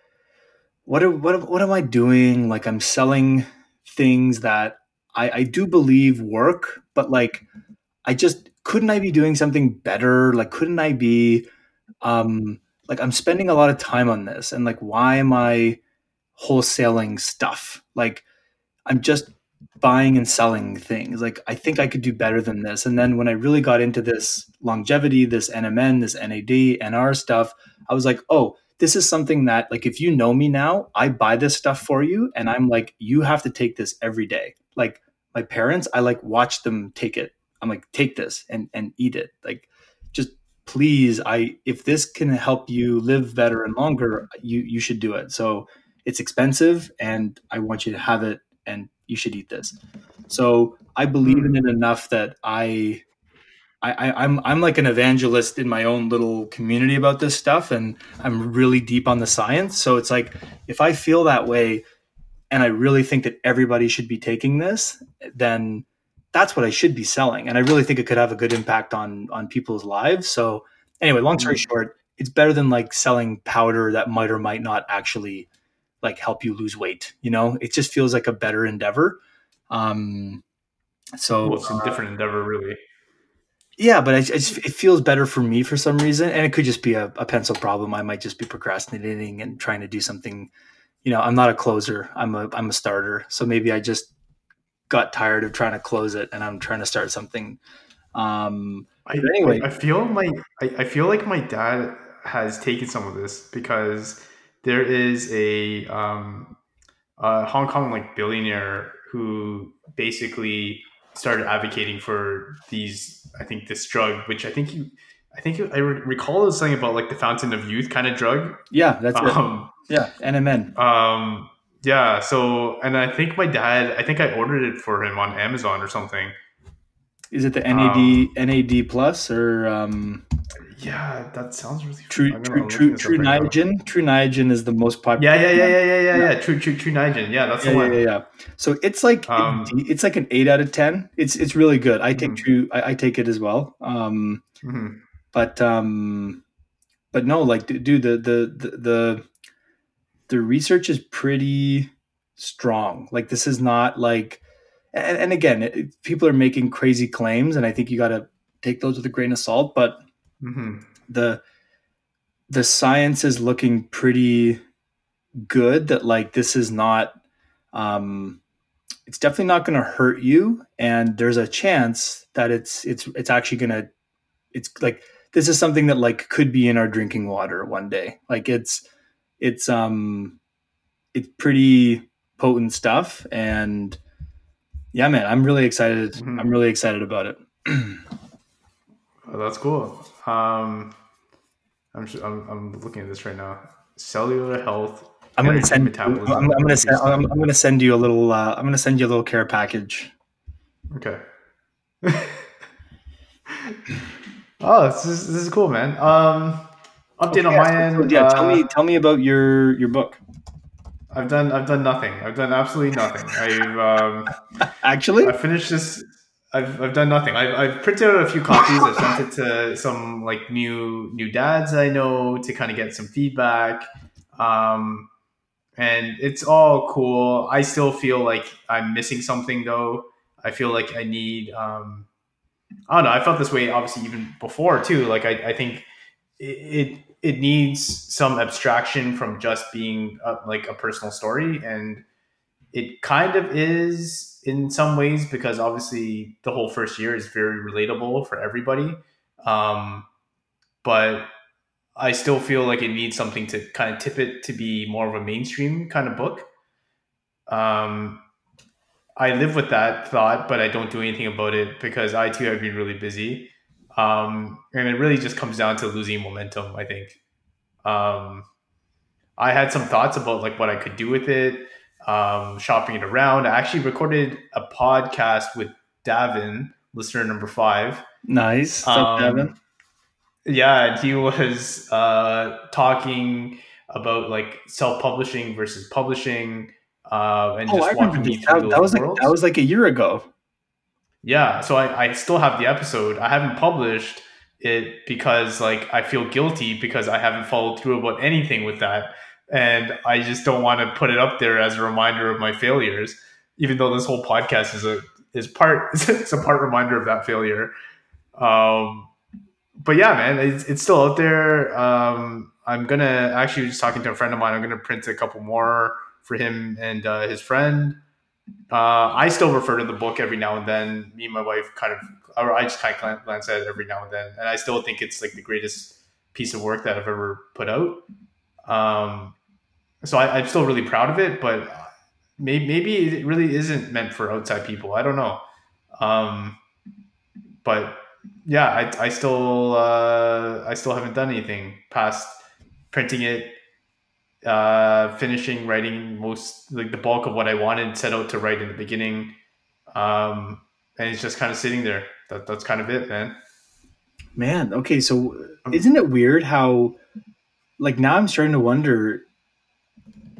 A: what what what am I doing? Like I'm selling things that I, I do believe work, but like I just couldn't I be doing something better? Like couldn't I be um like I'm spending a lot of time on this and like why am I wholesaling stuff? Like I'm just buying and selling things. Like I think I could do better than this. And then when I really got into this longevity, this NMN, this NAD, NR stuff, I was like, oh, this is something that like if you know me now, I buy this stuff for you and I'm like you have to take this every day. Like my parents, I like watch them take it. I'm like take this and and eat it. Like just please I if this can help you live better and longer, you you should do it. So it's expensive and I want you to have it and you should eat this. So I believe in it enough that I I, I'm I'm like an evangelist in my own little community about this stuff, and I'm really deep on the science. So it's like if I feel that way, and I really think that everybody should be taking this, then that's what I should be selling, and I really think it could have a good impact on on people's lives. So anyway, long story mm-hmm. short, it's better than like selling powder that might or might not actually like help you lose weight. You know, it just feels like a better endeavor. Um, so
B: well, it's a different uh, endeavor, really.
A: Yeah, but it feels better for me for some reason, and it could just be a, a, pencil problem. I might just be procrastinating and trying to do something. You know, I'm not a closer. I'm a I'm a starter. So maybe I just got tired of trying to close it, and I'm trying to start something. Um,
B: I, anyway, I feel my I, I feel like my dad has taken some of this because there is a um, a Hong Kong like billionaire who basically started advocating for these. I think this drug, which I think you, I think I recall it something about like the fountain of youth kind of drug.
A: Yeah, that's um, it. Yeah, NMN.
B: Um, yeah. So, and I think my dad, I think I ordered it for him on Amazon or something.
A: Is it the NAD um, NAD plus or? Um,
B: yeah, that sounds really
A: true. True, true, Tru Niagen. Tru Niagen is the most popular.
B: Yeah, yeah, yeah, yeah, yeah, yeah, yeah. True, true, Tru Niagen. Yeah, that's
A: yeah,
B: the one.
A: Yeah, yeah, So it's like um, it's like an eight out of ten. It's it's really good. I take mm-hmm. True. I, I, take it as well. Um, mm-hmm. but um, but no, like, dude, the the the the the research is pretty strong. Like, this is not like and, and again, it, people are making crazy claims, and I think you got to take those with a grain of salt. But mm-hmm. the the science is looking pretty good. That like this is not. Um, it's definitely not going to hurt you, and there's a chance that it's it's it's actually going to. It's like this is something that like could be in our drinking water one day. Like it's it's um it's pretty potent stuff and yeah, man, I'm really excited. Mm-hmm. I'm really excited about it. <clears throat>
B: oh, that's cool. Um, I'm, I'm, I'm looking at this right now. Cellular health.
A: I'm gonna send. Metabolism. I'm, I'm gonna send. I'm, I'm, gonna send you a little. Uh, I'm gonna send you a little care package.
B: Okay. <laughs> oh, this is this is cool, man. Um, update okay, on my end.
A: Yeah, uh, tell me tell me about your your book.
B: I've done I've done nothing. I've done absolutely nothing. <laughs> I've um,
A: actually
B: I finished this. I've, I've done nothing. I've, I've printed out a few copies. I've sent it to some like new new dads I know to kind of get some feedback. Um, and it's all cool. I still feel like I'm missing something though. I feel like I need. Um, I don't know. I felt this way obviously even before too. Like I, I think it, it it needs some abstraction from just being a, like a personal story. And it kind of is in some ways because obviously the whole first year is very relatable for everybody. Um, but i still feel like it needs something to kind of tip it to be more of a mainstream kind of book. Um, i live with that thought but i don't do anything about it because i too have been really busy um, and it really just comes down to losing momentum, I think. Um, I had some thoughts about like what I could do with it, um, shopping it around. I actually recorded a podcast with Davin, listener number five.
A: Nice. Up, Davin? Um,
B: yeah, and he was uh, talking about like self-publishing versus publishing, uh, and oh, just me
A: through that, that was worlds. like that was like a year ago.
B: Yeah, so I, I still have the episode. I haven't published it because like I feel guilty because I haven't followed through about anything with that. And I just don't want to put it up there as a reminder of my failures, even though this whole podcast is a is part <laughs> it's a part reminder of that failure. Um, but yeah, man, it's, it's still out there. Um, I'm gonna actually just talking to a friend of mine. I'm gonna print a couple more for him and uh, his friend. Uh, I still refer to the book every now and then. Me and my wife kind of, or I just kind of glance at it every now and then, and I still think it's like the greatest piece of work that I've ever put out. Um, so I, am still really proud of it, but maybe, maybe it really isn't meant for outside people. I don't know. Um, but yeah, I, I still uh, I still haven't done anything past printing it uh, finishing writing most like the bulk of what I wanted set out to write in the beginning. Um, and it's just kind of sitting there. That, that's kind of it, man.
A: Man, okay, so um, isn't it weird how like now I'm starting to wonder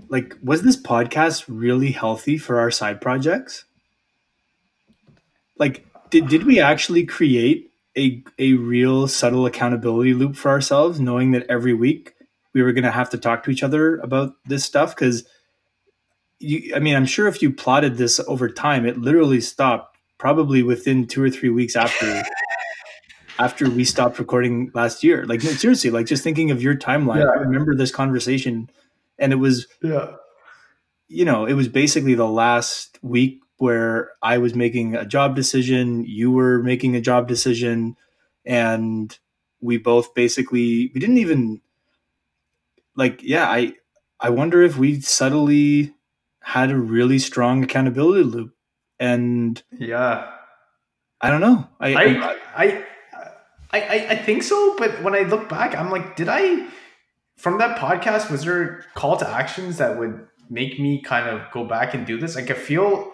A: like was this podcast really healthy for our side projects? Like did did we actually create a a real subtle accountability loop for ourselves knowing that every week we were going to have to talk to each other about this stuff because you i mean i'm sure if you plotted this over time it literally stopped probably within two or three weeks after <laughs> after we stopped recording last year like no, seriously like just thinking of your timeline yeah. i remember this conversation and it was
B: yeah
A: you know it was basically the last week where i was making a job decision you were making a job decision and we both basically we didn't even like yeah i i wonder if we subtly had a really strong accountability loop and
B: yeah
A: I don't know. I
B: I I, I, I, I think so, but when I look back, I'm like, did I from that podcast was there call to actions that would make me kind of go back and do this? Like I feel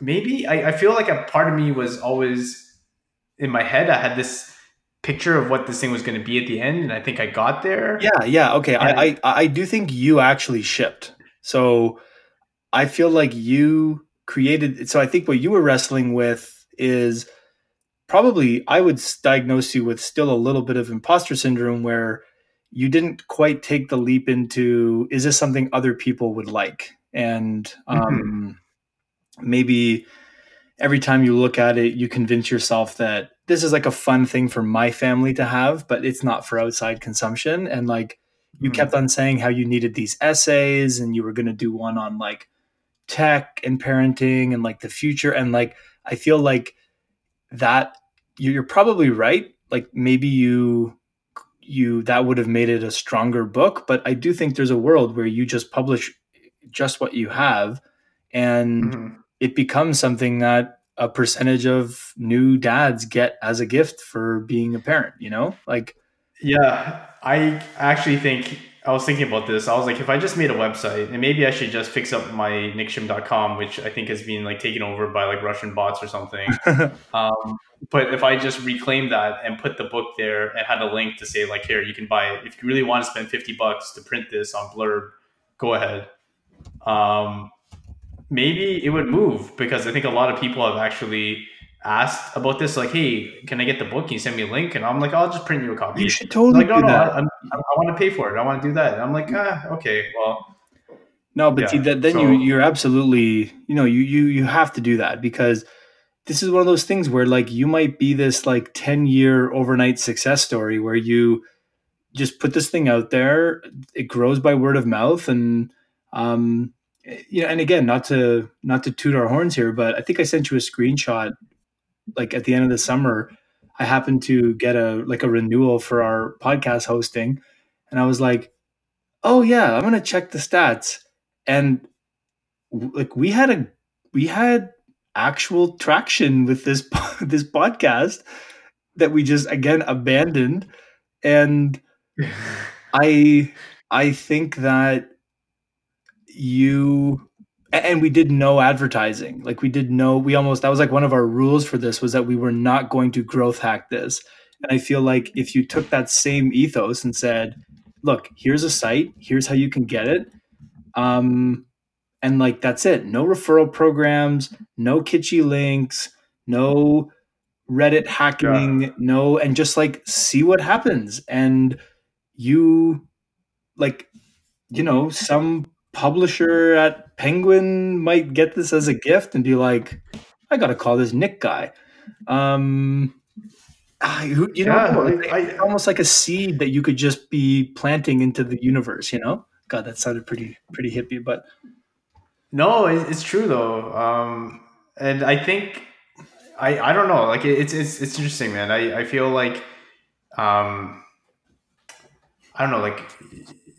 B: maybe I, I feel like a part of me was always in my head. I had this picture of what this thing was going to be at the end, and I think I got there.
A: Yeah, yeah, okay. I, I I do think you actually shipped. So I feel like you created. So I think what you were wrestling with is probably I would diagnose you with still a little bit of imposter syndrome where you didn't quite take the leap into is this something other people would like and um, mm-hmm. maybe every time you look at it you convince yourself that this is like a fun thing for my family to have but it's not for outside consumption and like you mm-hmm. kept on saying how you needed these essays and you were going to do one on like tech and parenting and like the future and like i feel like that you're probably right like maybe you you that would have made it a stronger book but i do think there's a world where you just publish just what you have and mm-hmm. it becomes something that a percentage of new dads get as a gift for being a parent you know like
B: yeah i actually think I was thinking about this. I was like, if I just made a website, and maybe I should just fix up my nickshim.com, which I think has been like taken over by like Russian bots or something. <laughs> um, but if I just reclaim that and put the book there and had a link to say like, here, you can buy it. If you really want to spend 50 bucks to print this on Blurb, go ahead. Um, maybe it would move because I think a lot of people have actually asked about this, like, "Hey, can I get the book? Can you send me a link?" And I'm like, "I'll just print you a copy."
A: You should totally like, no, do no, that.
B: I, I, I want to pay for it. I want to do that. And I'm like, ah, okay, well.
A: No, but yeah, see that then so, you you're absolutely you know you you you have to do that because this is one of those things where like you might be this like 10 year overnight success story where you just put this thing out there it grows by word of mouth and um you know and again not to not to toot our horns here but i think i sent you a screenshot like at the end of the summer, I happened to get a like a renewal for our podcast hosting, and I was like, "Oh yeah, I'm gonna check the stats." And like we had a we had actual traction with this <laughs> this podcast that we just again abandoned, and <laughs> I I think that you and we did no advertising. Like we did no we almost that was like one of our rules for this was that we were not going to growth hack this. And i feel like if you took that same ethos and said look here's a site here's how you can get it um and like that's it. No referral programs no kitschy links no reddit hacking yeah. no and just like see what happens. And you like you know some publisher at Penguin might get this as a gift and be like, I got to call this Nick guy. Um, you yeah, know, I, I, almost like a seed that you could just be planting into the universe. You know, God, that sounded pretty pretty hippie, but
B: no, it's true though. Um, and I think I I don't know, like it's it's it's interesting, man. I I feel like um, I don't know, like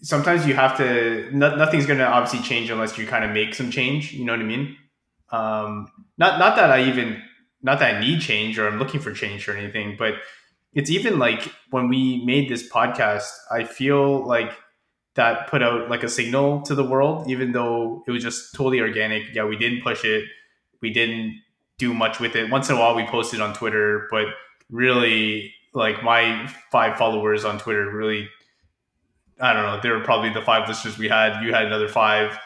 B: sometimes you have to no, nothing's going to obviously change unless you kind of make some change you know what i mean? Um, not not that i even not that i need change or i'm looking for change or anything but it's even like when we made this podcast i feel like that put out like a signal to the world even though it was just totally organic. Yeah we didn't push it. We didn't do much with it. Once in a while we posted on twitter but really like my five followers on twitter really I don't know, they were probably the five listeners we had. You had another five.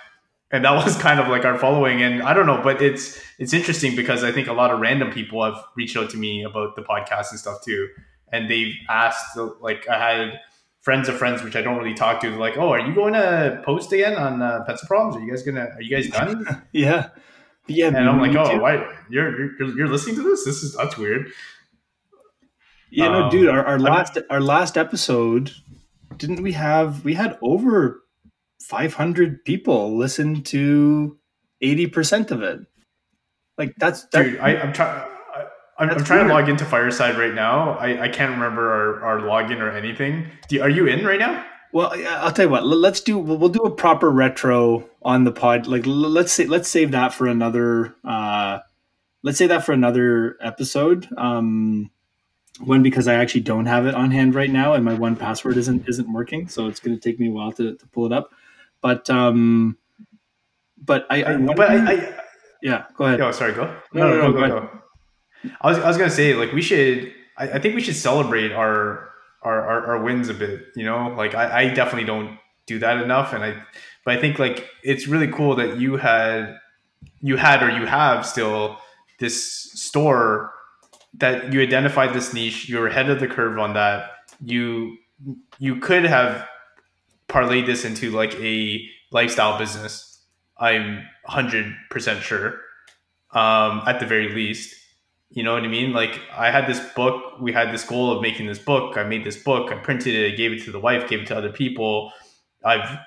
B: And that <laughs> was kind of like our following. And I don't know, but it's it's interesting because I think a lot of random people have reached out to me about the podcast and stuff too. And they've asked like I had friends of friends which I don't really talk to, like, oh, are you going to post again on uh, Pets Problems? Are you guys gonna are you guys done? <laughs>
A: yeah. Yeah,
B: and I'm like, oh, too. why you're, you're you're listening to this? This is that's weird.
A: Yeah, um, no, dude. Our, our last our last episode didn't we have we had over 500 people listen to 80% of it like that's
B: that, dude I, am trying I'm, I'm, trying weird. to log into fireside right now i, I can't remember our, our login or anything you, are you in right now
A: well i'll tell you what let's do we'll do a proper retro on the pod like let's say let's save that for another uh let's say that for another episode. Um, one because I actually don't have it on hand right now, and my one password isn't isn't working, so it's going to take me a while to, to pull it up. But um, but I, I
B: but I, I,
A: yeah, go ahead.
B: Oh, sorry, go. No, no, no, no go, go, go, I was I was gonna say like we should. I, I think we should celebrate our, our our, our wins a bit. You know, like I, I definitely don't do that enough, and I but I think like it's really cool that you had you had or you have still this store that you identified this niche you were ahead of the curve on that you you could have parlayed this into like a lifestyle business. I'm 100% sure um, at the very least. You know what i mean? Like i had this book we had this goal of making this book. I made this book i printed it i gave it to the wife gave it to other people. I've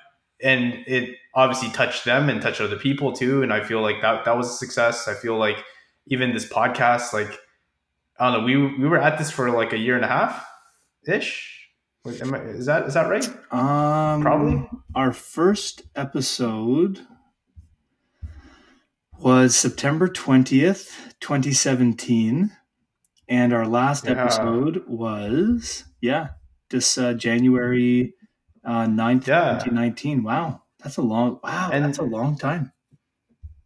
B: and it obviously touched them and touched other people too and i feel like that that was a success. I feel like even this podcast like I don't know. We we were at this for like a year and a half ish. Is that is that right?
A: Um,
B: Probably.
A: Our first episode was September twentieth, twenty seventeen, and our last yeah. episode was yeah, this uh, January uh, 9th, yeah. twenty nineteen. Wow, that's a long wow. And, that's a long time.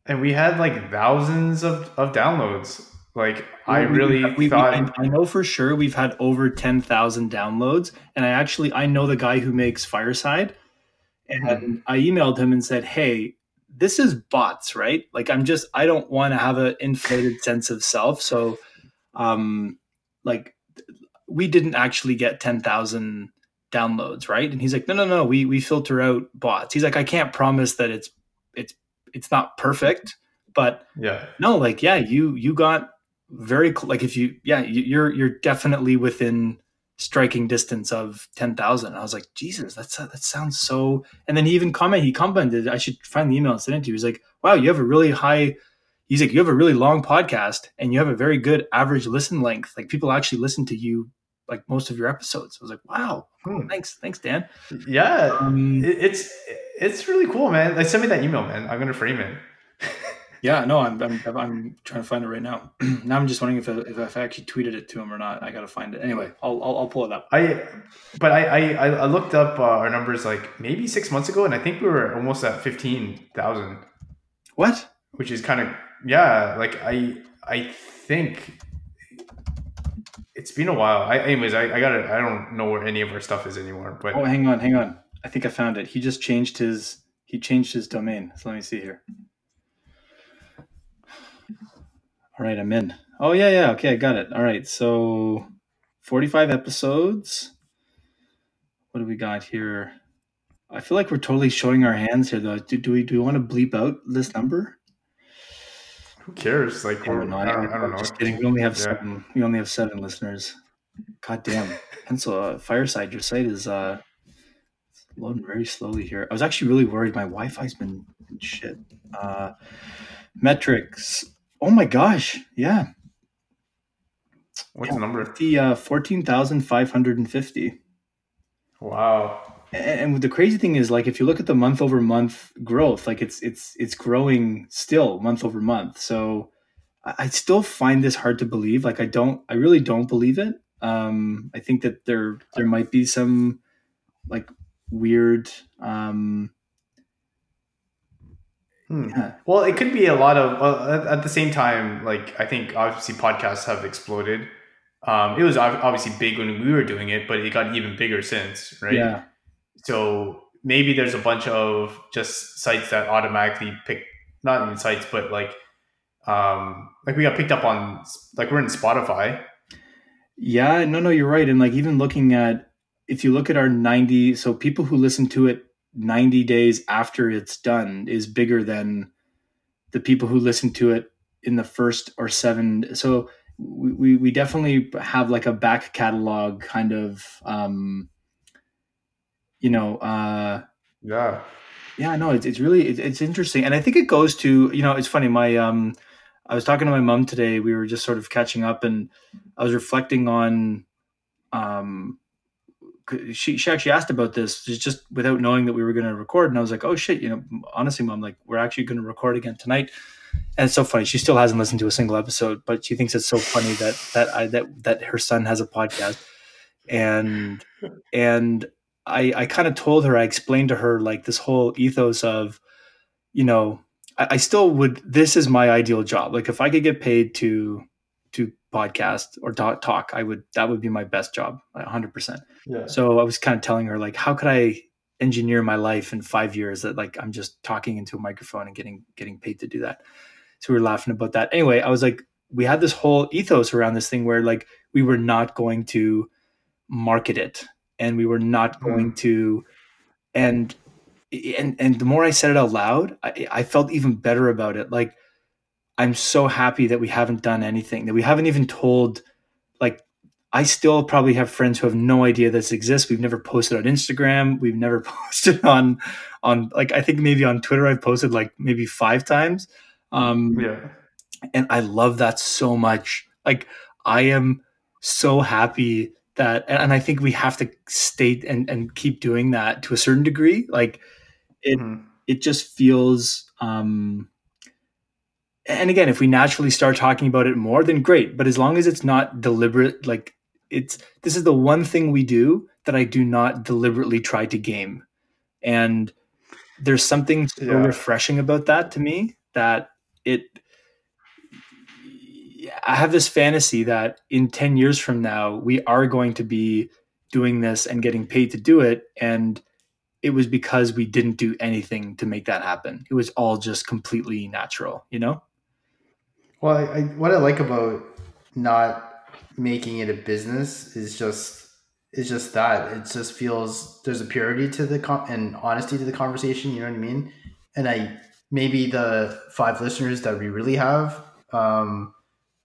B: And we had like thousands of of downloads like I really we, thought
A: we, I know for sure we've had over 10,000 downloads and I actually I know the guy who makes Fireside and mm-hmm. I emailed him and said, "Hey, this is bots, right? Like I'm just I don't want to have an inflated sense of self, so um like we didn't actually get 10,000 downloads, right?" And he's like, "No, no, no, we we filter out bots." He's like, "I can't promise that it's it's it's not perfect." But
B: yeah,
A: no, like yeah, you you got very like if you yeah you're you're definitely within striking distance of 10,000. I was like, Jesus, that's that sounds so. And then he even commented, he commented, I should find the email and send it to you. He's like, wow, you have a really high, he's like, you have a really long podcast and you have a very good average listen length. Like people actually listen to you like most of your episodes. I was like, wow, hmm. thanks. Thanks, Dan.
B: Yeah. Um, it's, it's really cool, man. Like send me that email, man. I'm going to frame it.
A: Yeah, no, I'm, I'm, I'm trying to find it right now. <clears throat> now I'm just wondering if I, if I actually tweeted it to him or not. I got to find it. Anyway, I'll, I'll, I'll pull it up.
B: I, but I I, I looked up uh, our numbers like maybe six months ago, and I think we were almost at fifteen thousand.
A: What?
B: Which is kind of yeah. Like I I think it's been a while. I anyways I, I gotta I don't know where any of our stuff is anymore. But
A: oh, hang on, hang on. I think I found it. He just changed his he changed his domain. So let me see here. All right, I'm in. Oh yeah, yeah. Okay, I got it. All right, so 45 episodes. What do we got here? I feel like we're totally showing our hands here, though. Do, do we do we want to bleep out this number?
B: Who cares? Like, we're, I, don't, I don't know.
A: Just kidding. We only have yeah. seven. We only have seven listeners. God damn. <laughs> Pencil uh, Fireside, your site is uh loading very slowly here. I was actually really worried. My Wi-Fi's been shit. Uh, metrics. Oh my gosh. Yeah.
B: What's yeah, the number?
A: The uh, 14,550.
B: Wow.
A: And, and the crazy thing is like if you look at the month over month growth, like it's it's it's growing still month over month. So I, I still find this hard to believe. Like I don't I really don't believe it. Um I think that there there might be some like weird um.
B: Yeah. Well, it could be a lot of. Well, at, the same time, like I think obviously podcasts have exploded. Um, it was obviously big when we were doing it, but it got even bigger since, right?
A: Yeah.
B: So maybe there's a bunch of just sites that automatically pick, not even sites, but like, um, like we got picked up on, like we're in Spotify.
A: Yeah, no, no, you're right. And like even looking at, if you look at our 90, so people who listen to it 90 days after it's done is bigger than the people who listen to it in the first or seven so we, we definitely have like a back catalog kind of um you know uh
B: yeah.
A: Yeah no it's, it's really it's, it's interesting. And i think it goes to you know it's funny my um i was talking to my mom today. We were just sort of catching up and i was reflecting on um she she actually asked about this just without knowing that we were going to record, and I was like, oh shit, you know, honestly, mom, like we're actually going to record again tonight, and it's so funny. She still hasn't listened to a single episode, but she thinks it's so funny that that I that that her son has a podcast, and and I I kind of told her I explained to her like this whole ethos of, you know, I, I still would. This is my ideal job. Like if I could get paid to to podcast or talk, talk I would that would be my best job, hundred percent.
B: Yeah.
A: So I was kind of telling her like, how could I engineer my life in five years that like I'm just talking into a microphone and getting getting paid to do that. So we were laughing about that. Anyway, I was like, we had this whole ethos around this thing where like we were not going to market it and we were not
B: Hmm.
A: going to and and and the more I said it out loud, I, I felt even better about it. Like I'm so happy that we haven't done anything, that we haven't even told like I still probably have friends who have no idea this exists. We've never posted on Instagram. We've never <laughs> posted on on like I think maybe on Twitter I've posted like maybe five times. Um
B: Yeah.
A: and I love that so much. Like I am so happy that and, and I think we have to state and, and keep doing that to a certain degree. Like it
B: Mhm.
A: it just feels um and again if we naturally start talking about it more then great but as long as it's not deliberate like it's this is the one thing we do that i do not deliberately try to game and there's something so
B: Yeah.
A: refreshing about that to me that it i have this fantasy that in 10 years from now we are going to be doing this and getting paid to do it and it was because we didn't do anything to make that happen. It was all just completely natural, you know?
B: Well, I, I, what I like about not making it a business is just is just that it just feels there's a purity to the con- and honesty to the conversation. You know what I mean? And I maybe the five listeners that we really have, um,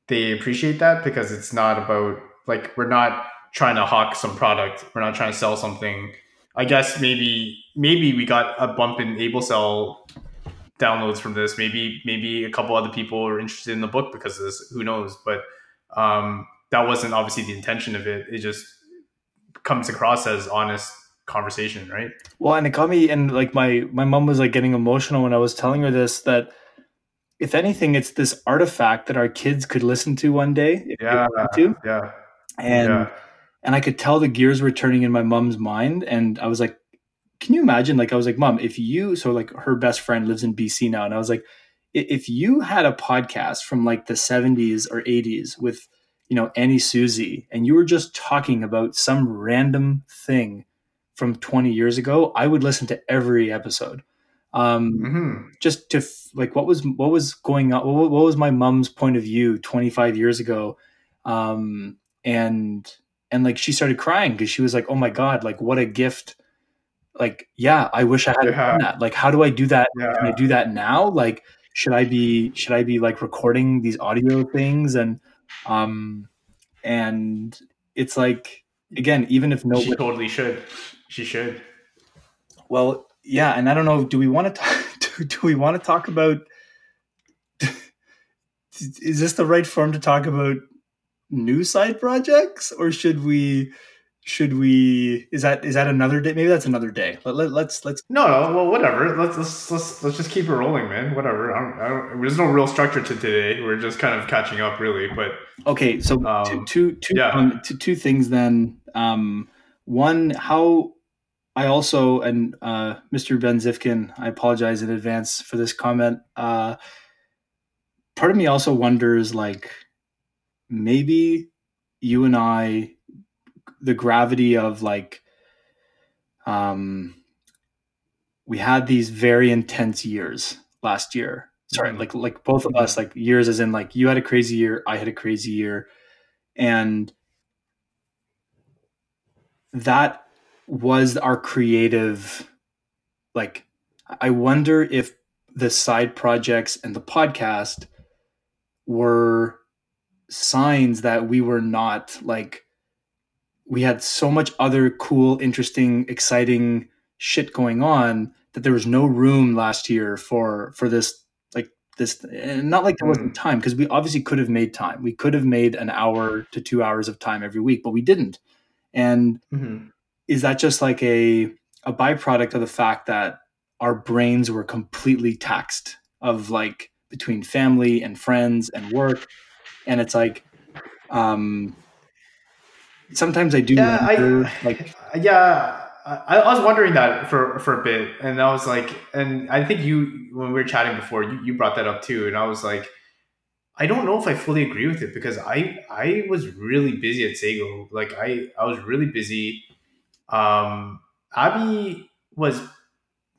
B: they appreciate that because it's not about like we're not trying to hawk some product. We're not trying to sell something. I guess maybe maybe we got a bump in AbleCell downloads from this. Maybe maybe a couple other people are interested in the book because of this. Who knows? But um, that wasn't obviously the intention of it. It just comes across as honest conversation, right?
A: Well, and it got me, and like my my mom was like getting emotional when I was telling her this. That if anything, it's this artifact that our kids could listen to one day if
B: Yeah,
A: to,
B: yeah,
A: and
B: yeah.
A: and I could tell the gears were turning in my mom's mind, and I was like, can you imagine? Like, I was like, mom, if you so like her best friend lives in BC now, and I was like, if you had a podcast from like the 70s or 80s with you know Annie Susie, and you were just talking about some random thing from 20 years ago, I would listen to every episode. Um,
B: hmm
A: just to f- like what was what was going on what, what was my mom's point of view 25 years ago um and and like she started crying because she was like oh my god like what a gift like yeah i wish i had
B: Yeah.
A: done that like how do i do that
B: Yeah.
A: can i do that now like should i be should i be like recording these audio things and um and it's like again even if
B: She
A: nobody
B: totally should. She should.
A: well, yeah, and I don't know. Do we want to talk? <laughs> Do, do we want to talk about? <laughs> Is this the right form to talk about new side projects, or should we? Should we? Is that is that another day? Maybe that's another day. Let, let, let's let's.
B: No, no. Well, whatever. Let's let's let's, let's just keep it rolling, man. Whatever. I don't, I don't, there's no real structure to today. We're just kind of catching up, really. But
A: Okay, so
B: Um,
A: two two two
B: yeah.
A: um, two, two things then. Um, one, how I also and uh, Mr. Ben Zifkin, I apologize in advance for this comment. Uh, part of me also wonders, like, maybe you and I, the gravity of like, um, we had these very intense years last year. Sorry,
B: Mhm.
A: like like both of us, like years as in like you had a crazy year, I had a crazy year, and that was our creative like i wonder if the side projects and the podcast were signs that we were not like we had so much other cool interesting exciting shit going on that there was no room last year for for this like this and not like there wasn't time because we obviously could have made time we could have made an hour to two hours of time every week but we didn't and
B: Mhm.
A: is that just like a a byproduct of the fact that our brains were completely taxed of like between family and friends and work. And it's like, um, sometimes I do
B: Yeah, I <laughs>
A: like,
B: yeah. I, I was wondering that for for a bit, and I was like, and I think you when we were chatting before, you, you brought that up too, and I was like, I don't know if I fully agree with it because I I was really busy at Sago. Like I I was really busy. Um, Abby was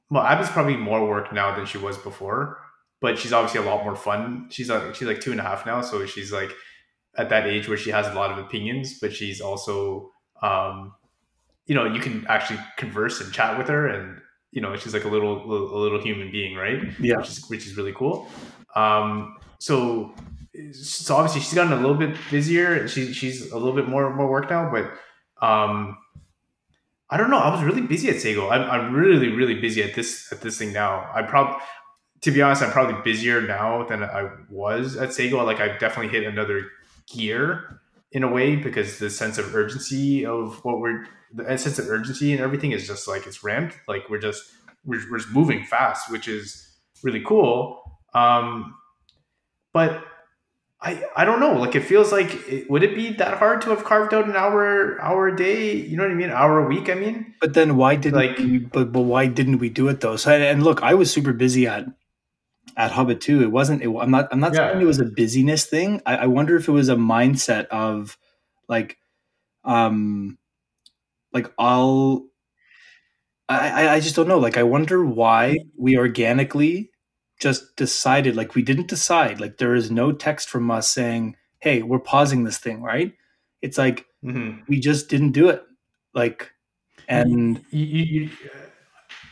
B: well, Abby's probably more work now than she was before, but she's obviously a lot more fun. She's like she's like two and a half now, so she's like at that age where she has a lot of opinions, but she's also um, you know you can actually converse and chat with her, and you know she's like a little a little human being, right?
A: yeah,
B: which is which is really cool. Um, so so obviously she's gotten a little bit busier. She, she's a little bit more more work now, but um, I don't know. I was really busy at Sago. I'm, I'm really really busy at this at this thing now. I probably to be honest, I'm probably busier now than I was at Sago. Like I've definitely hit another gear in a way because the sense of urgency of what we're the sense of urgency and everything is just like it's ramped. Like we're just we're, we're just moving fast, which is really cool. Um, but I I don't know. Like it feels like it, would it be that hard to have carved out an hour hour a day? You know what I mean? Hour a week. I mean.
A: but then why didn't
B: Like-
A: we, but, but why didn't we do it though? So, and look, I was super busy at, at Hubba too. It wasn't, it, I'm not, I'm not
B: Yeah.
A: saying it was a busyness thing. I, I wonder if it was a mindset of like, um, like I'll, I, I- just don't know. Like, I wonder why we organically just decided, like, we didn't decide. Like, there is no text from us saying, "Hey, we're pausing this thing." Right? It's like
B: mhm.
A: we just didn't do it. Like, and
B: you, you, you,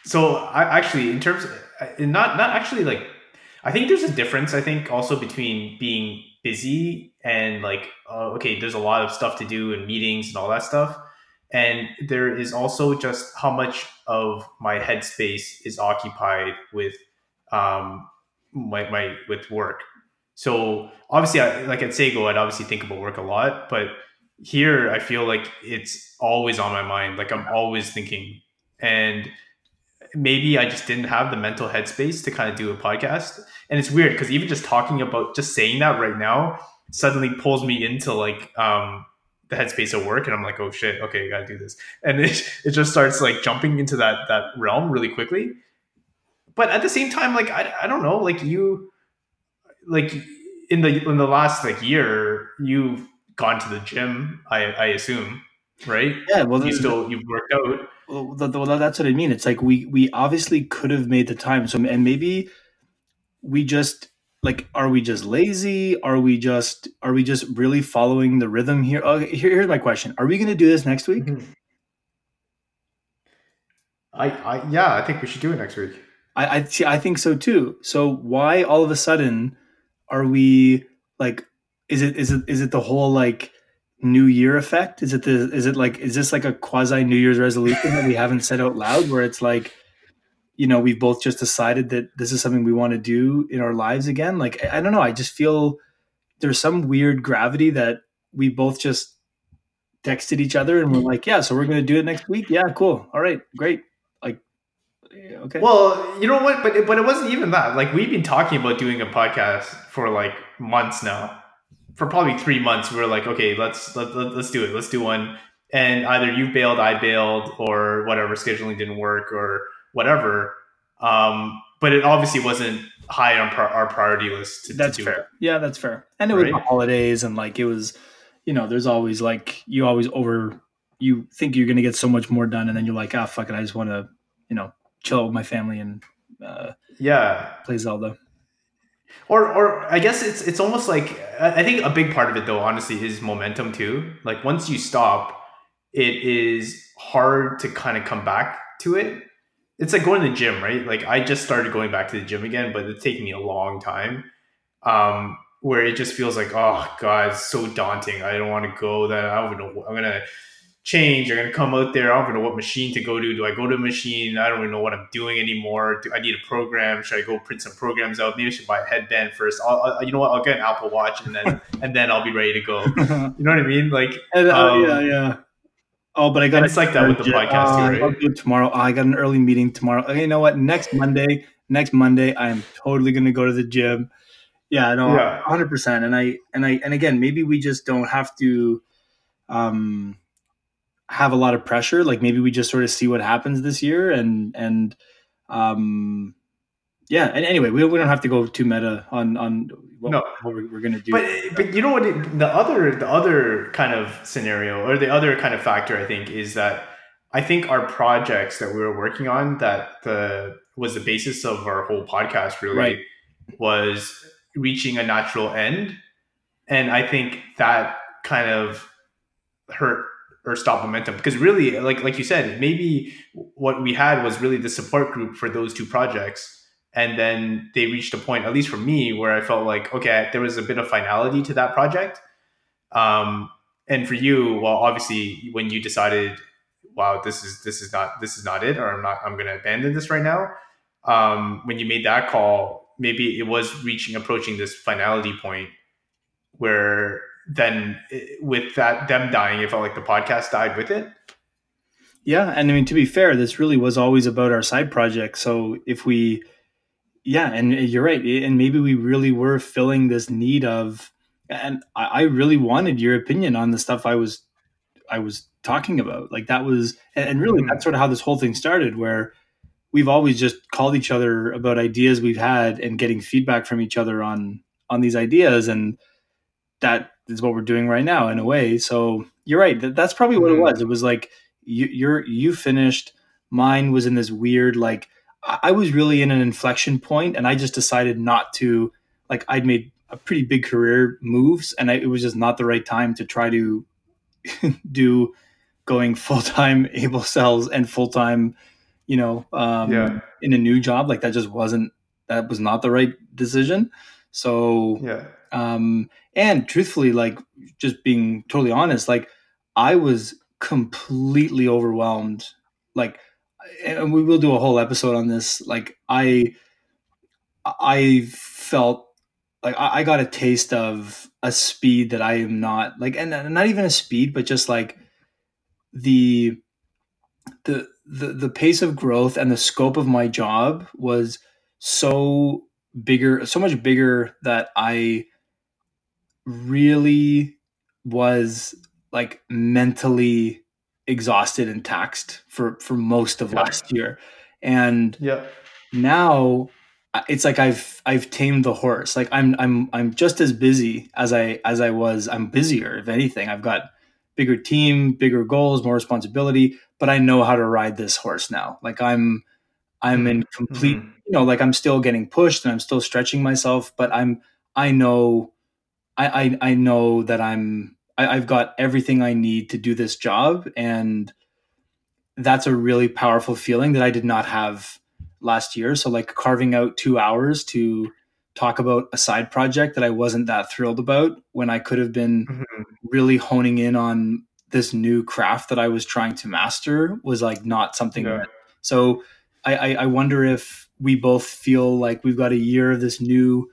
B: so I actually in terms of, not not actually like I think there's a difference. I think also between being busy and like uh, okay, there's a lot of stuff to do and meetings and all that stuff, and there is also just how much of my headspace is occupied with um my, my with work. So obviously, I, like at Sago, I'd obviously think about work a lot, but here I feel like it's always on my mind. Like I'm always thinking, and maybe I just didn't have the mental headspace to kind of do a podcast. And it's weird because even just talking about just saying that right now suddenly pulls me into like um the headspace of work and I'm like, oh shit, okay, I gotta do this. And <laughs> it, it just starts like jumping into that that realm really quickly. But at the same time, like I, I don't know, like you like in the in the last like year, you've gone to the gym, I I assume, right?
A: yeah, well,
B: You still you've worked out.
A: Well, th- well, that's what I mean. It's like we we obviously could have made the time. So and maybe we just like are we just lazy? Are we just are we just really following the rhythm here? Oh, here here's my question: Are we going to do this next week? Mm-hmm.
B: I, I yeah, I think we should do it next week.
A: I I, see, I think so too. So why all of a sudden are we like? Is it is it is it the whole like New Year effect? Is it the is it like is this like a quasi New Year's resolution that we haven't said out loud? Where it's like, you know, we've both just decided that this is something we want to do in our lives again. Like I, I don't know. I just feel there's some weird gravity that we both just texted each other and we're mm-hmm. like, yeah, so we're gonna do it next week. Yeah, cool. All right, great. Like, okay.
B: Well, you know what? But it, but it wasn't even that. Like we've been talking about doing a podcast for like months now. For probably three months, we were like, okay, let's let, let, let's do it. Let's do one. And either you bailed, I bailed, or whatever scheduling didn't work, or whatever. Um, but it obviously wasn't high on pri- our priority list to, to
A: That's
B: do
A: fair.
B: it.
A: Yeah, that's fair. And it was the holidays, and like it was, you know, there's always like you always over. You think you're gonna get so much more done, and then you're like, ah, fuck it, I just want to, you know, chill out with my family and uh,
B: Yeah,
A: play Zelda.
B: or or I guess it's it's almost like I think a big part of it though, honestly, is momentum too. Like once you stop, it is hard to kind of come back to it. It's like going to the gym, right? Like I just started going back to the gym again, but it's taken me a long time. Um, where it just feels like, oh god, it's so daunting. I don't want to go. That I don't know. what- I'm gonna change. I'm gonna come out there. I don't even know what machine to go to. Do I go to a machine? I don't even know what I'm doing anymore. Do I need a program? Should I go print some programs out? Maybe I should buy a headband first. I'll, I'll you know what? I'll get an Apple Watch and then and then I'll be ready to go. <laughs> You know what I mean? Like
A: And, uh,
B: Um,
A: yeah, yeah. Oh, but I got
B: and it's like that with the podcast too,
A: uh,
B: right?
A: I'll do it tomorrow. Oh, I got an early meeting tomorrow. Okay, you know what? Next Monday, next Monday I am totally going to go to the gym. Yeah, no,
B: Yeah.
A: hundred percent. And I and I and again, maybe we just don't have to um have a lot of pressure. Like maybe we just sort of see what happens this year and and um yeah. And anyway, we, we don't have to go too meta on on what,
B: No.
A: what we're, we're gonna do.
B: But but you know what? It, the other the other kind of scenario or the other kind of factor I think is that I think our projects that we were working on that the was the basis of our whole podcast really
A: Right.
B: was reaching a natural end, and I think that kind of hurt or stopped momentum because really like like you said maybe what we had was really the support group for those two projects and then they reached a point at least for me where i felt like okay there was a bit of finality to that project um, and for you well obviously when you decided wow this is this is not this is not it or i'm not i'm going to abandon this right now um, when you made that call maybe it was reaching approaching this finality point where then it- with that them dying it felt like the podcast died with it
A: Yeah, and I mean to be fair, this really was always about our side project. So if we, yeah, and you're right, and maybe we really were filling this need of, and I, I really wanted your opinion on the stuff I was, I was talking about. Like that was, and really
B: Mhm.
A: that's sort of how this whole thing started, where we've always just called each other about ideas we've had and getting feedback from each other on on these ideas, and that is what we're doing right now in a way. So you're right. That, that's probably what it
B: Mhm.
A: was. It was like you, you're you finished. Mine was in this weird like I was really in an inflection point, and I just decided not to. Like I'd made a pretty big career moves, and I, it was just not the right time to try to <laughs> do going full time <laughs> able cells and full time, you know, um,
B: Yeah.
A: in a new job. Like that just wasn't that was not the right decision. So
B: yeah
A: um and truthfully like just being totally honest like i was completely overwhelmed like and we will do a whole episode on this. Like i i felt like i got a taste of a speed that i am not like and not even a speed but just like the the the, the pace of growth and the scope of my job was so bigger so much bigger that i really was like mentally exhausted and taxed for for most of
B: Yeah.
A: last year. And
B: yeah.
A: now uh, it's like i've i've tamed the horse. Like i'm i'm i'm just as busy as i as i was. I'm busier if anything. I've got bigger team bigger goals more responsibility but i know how to ride this horse now. Like i'm i'm in complete
B: Mhm.
A: you know like i'm still getting pushed and i'm still stretching myself but i'm i know i i, I know that i'm I, i've got everything i need to do this job and that's a really powerful feeling that i did not have last year so like carving out two hours to talk about a side project that i wasn't that thrilled about when i could have been
B: Mhm.
A: really honing in on this new craft that i was trying to master was like not something
B: Yeah.
A: that so I, I, I wonder if we both feel like we've got a year of this new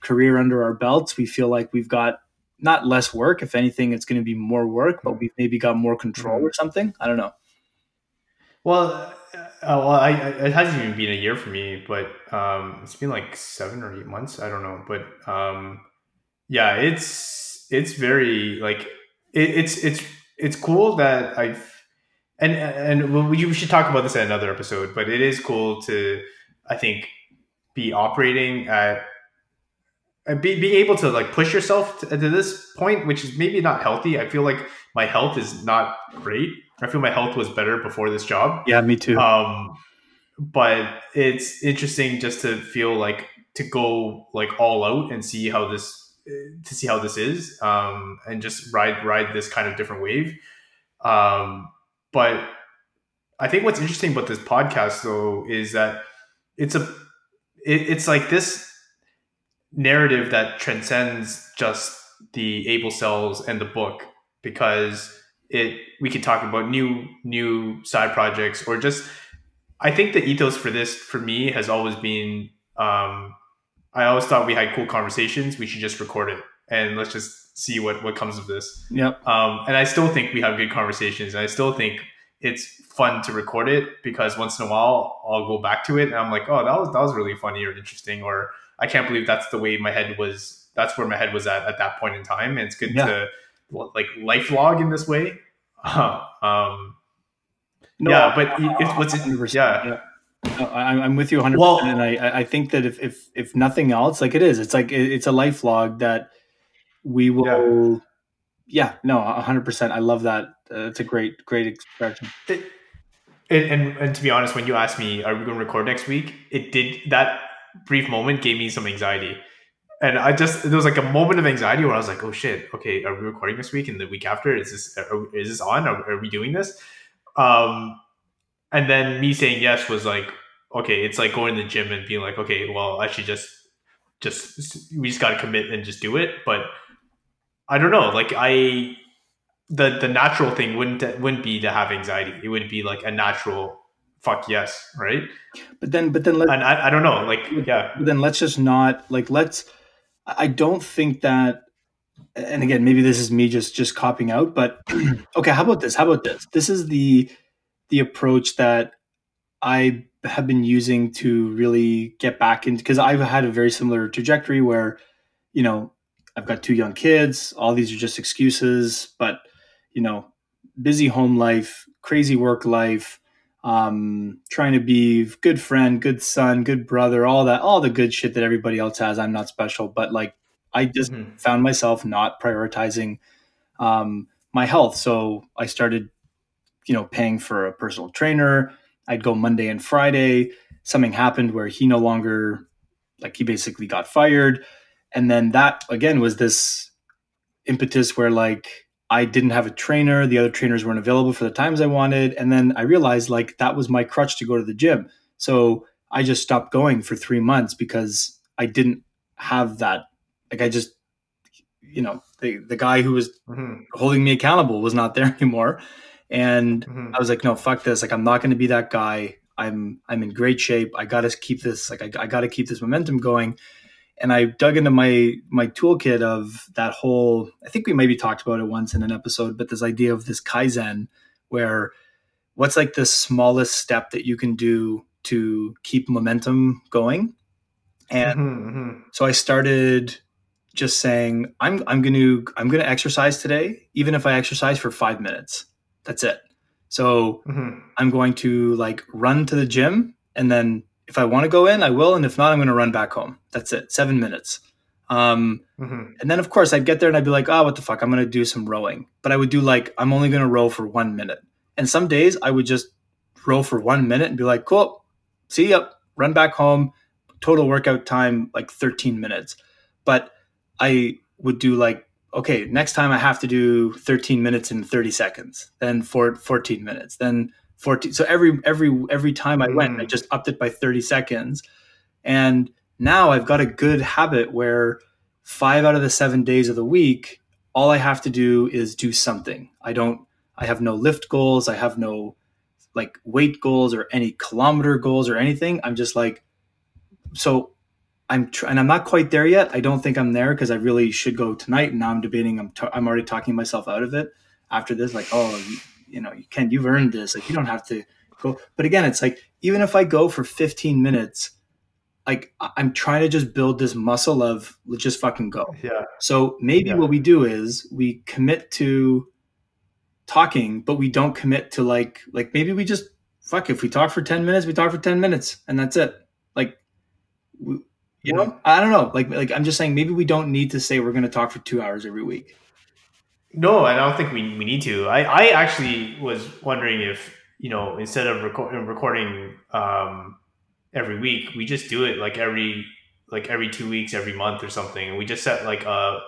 A: career under our belts. We feel like we've got not less work. If anything, it's going to be more work, but we've maybe got more control
B: Mhm.
A: or something. I don't know.
B: Well, uh, well, I, it hasn't even been a year for me, but um, it's been like seven or eight months. I don't know, but um, yeah, it's it's very like it, it's it's it's cool that I've and and we we should talk about this in another episode. But it is cool to I think be operating at be, being able to like push yourself to, to this point, which is maybe not healthy. I feel like my health is not great. I feel my health was better before this job.
A: Yeah, me too.
B: Um, but it's interesting just to feel like to go like all out and see how this to see how this is um, and just ride ride this kind of different wave. Um, but I think what's interesting about this podcast though is that it's a it, it's like this narrative that transcends just the able cells and the book because it we could talk about new new side projects or just I think the ethos for this for me has always been um, I always thought we had cool conversations. We should just record it and let's just see what what comes of this.
A: Yep.
B: Um, and I still think we have good conversations. And I still think it's fun to record it because once in a while I'll go back to it and I'm like, oh, that was that was really funny or interesting, or I can't believe that's the way my head was. That's where my head was at at that point in time, and it's good yeah. to like life log in this way. <laughs> um, no, yeah, but if, what's it? Yeah. yeah.
A: No, I'm with you 100. Well, and I I think that if if if nothing else, like it is, it's like it's a life log that we will. Yeah, yeah no, 100. percent I love that. Uh, it's a great great expression. It,
B: and, and, and to be honest, when you asked me, "Are we going to record next week?" It did that brief moment gave me some anxiety, and I just there was like a moment of anxiety where I was like, "Oh shit, okay, are we recording this week and the week after? Is this are, is this on? Are, are we doing this?" Um, and then me saying yes was like, okay, it's like going to the gym and being like, okay, well, I should just, just we just got to commit and just do it. But I don't know, like I, the the natural thing wouldn't wouldn't be to have anxiety. It would be like a natural fuck yes, right?
A: But then, but then, let,
B: and I, I don't know, like yeah.
A: But then let's just not like let's. I don't think that and again maybe this is me just just copying out but <clears throat> okay how about this how about this this is the the approach that I have been using to really get back into because I've had a very similar trajectory where, you know, I've got two young kids. All these are just excuses, but you know, busy home life, crazy work life, um, trying to be good friend, good son, good brother, all that, all the good shit that everybody else has. I'm not special, but like I just mm-hmm. found myself not prioritizing um, my health. So I started you know, paying for a personal trainer. I'd go Monday and Friday. Something happened where he no longer, like, he basically got fired. And then that, again, was this impetus where, like, I didn't have a trainer. The other trainers weren't available for the times I wanted. And then I realized, like, that was my crutch to go to the gym. So I just stopped going for three months because I didn't have that. Like, I just, you know, the, the guy who was mm-hmm. holding me accountable was not there <laughs> anymore and mm-hmm. I was like, no, fuck this. Like, I'm not going to be that guy. I'm I'm in great shape. I got to keep this. Like, I, I got to keep this momentum going. And I dug into my my toolkit of that whole. I think we maybe talked about it once in an episode, but this idea of this kaizen, where what's like the smallest step that you can do to keep momentum going. And mm-hmm, mm-hmm. so I started just saying, I'm I'm going to I'm going to exercise today, even if I exercise for five minutes that's it. So mm-hmm. I'm going to like run to the gym and then if I want to go in, I will. And if not, I'm going to run back home. That's it. Seven minutes. Um, mm-hmm. And then, of course, I'd get there and I'd be like, oh, what the fuck? I'm going to do some rowing. But I would do like, I'm only going to row for one minute. And some days I would just row for one minute and be like, cool, see ya, run back home. Total workout time, like 13 minutes. But I would do like okay, next time I have to do 13 minutes in 30 seconds, then for 14 minutes, then 14. So every every every time I went, I mm. just upped it by 30 seconds. And now I've got a good habit where five out of the seven days of the week, all I have to do is do something. I don't I have no lift goals, I have no like weight goals or any kilometer goals or anything. I'm just like so I'm tr- and I'm not quite there yet. I don't think I'm there because I really should go tonight. And now I'm debating. I'm t- I'm already talking myself out of it after this. Like, oh, you, know, you can you've earned this. Like, you don't have to go. But again, it's like even if I go for 15 minutes, like I'm trying to just build this muscle of let's just fucking go.
B: Yeah.
A: So maybe yeah. what we do is we commit to talking, but we don't commit to like like maybe we just fuck if we talk for 10 minutes, we talk for 10 minutes and that's it. Like we, you know, I don't know. Like, like I'm just saying, maybe we don't need to say we're going to talk for two hours every week.
B: No, I don't think we, we need to. I, I actually was wondering if you know instead of reco- recording um, every week, we just do it like every like every two weeks, every month or something, and we just set like a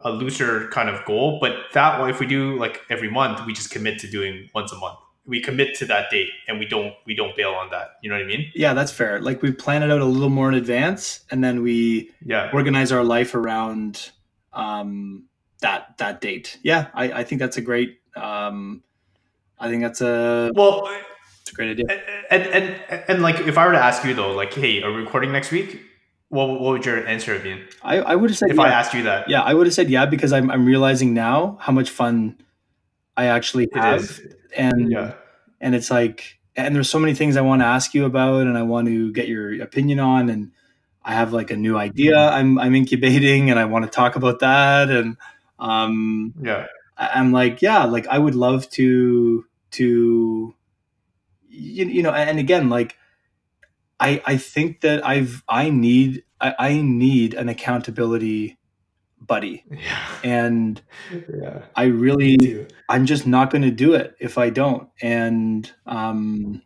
B: a looser kind of goal. But that way, if we do like every month, we just commit to doing once a month. We commit to that date and we don't we don't bail on that. You know what i mean?
A: Yeah that's fair. Like we plan it out a little more in advance and then we
B: yeah.
A: organize our life around um that that date. Yeah i i think that's a great um i think that's a
B: well
A: it's a great idea.
B: and and and like if i were to ask you though like hey are we recording next week? What, what would your answer have been?
A: I i would have said
B: if
A: yeah. i
B: asked you that.
A: Yeah i would have said yeah because i'm, I'm realizing now how much fun i actually have. and
B: yeah.
A: and it's like and there's so many things I want to ask you about and I want to get your opinion on and I have like a new idea I'm I'm incubating and I want to talk about that and um
B: yeah.
A: I'm like yeah like I would love to to you, you know and again like I I think that I've I need I, I need an accountability buddy. <laughs>
B: Yeah.
A: And
B: yeah.
A: I really I'm just not going to do it if I don't. And um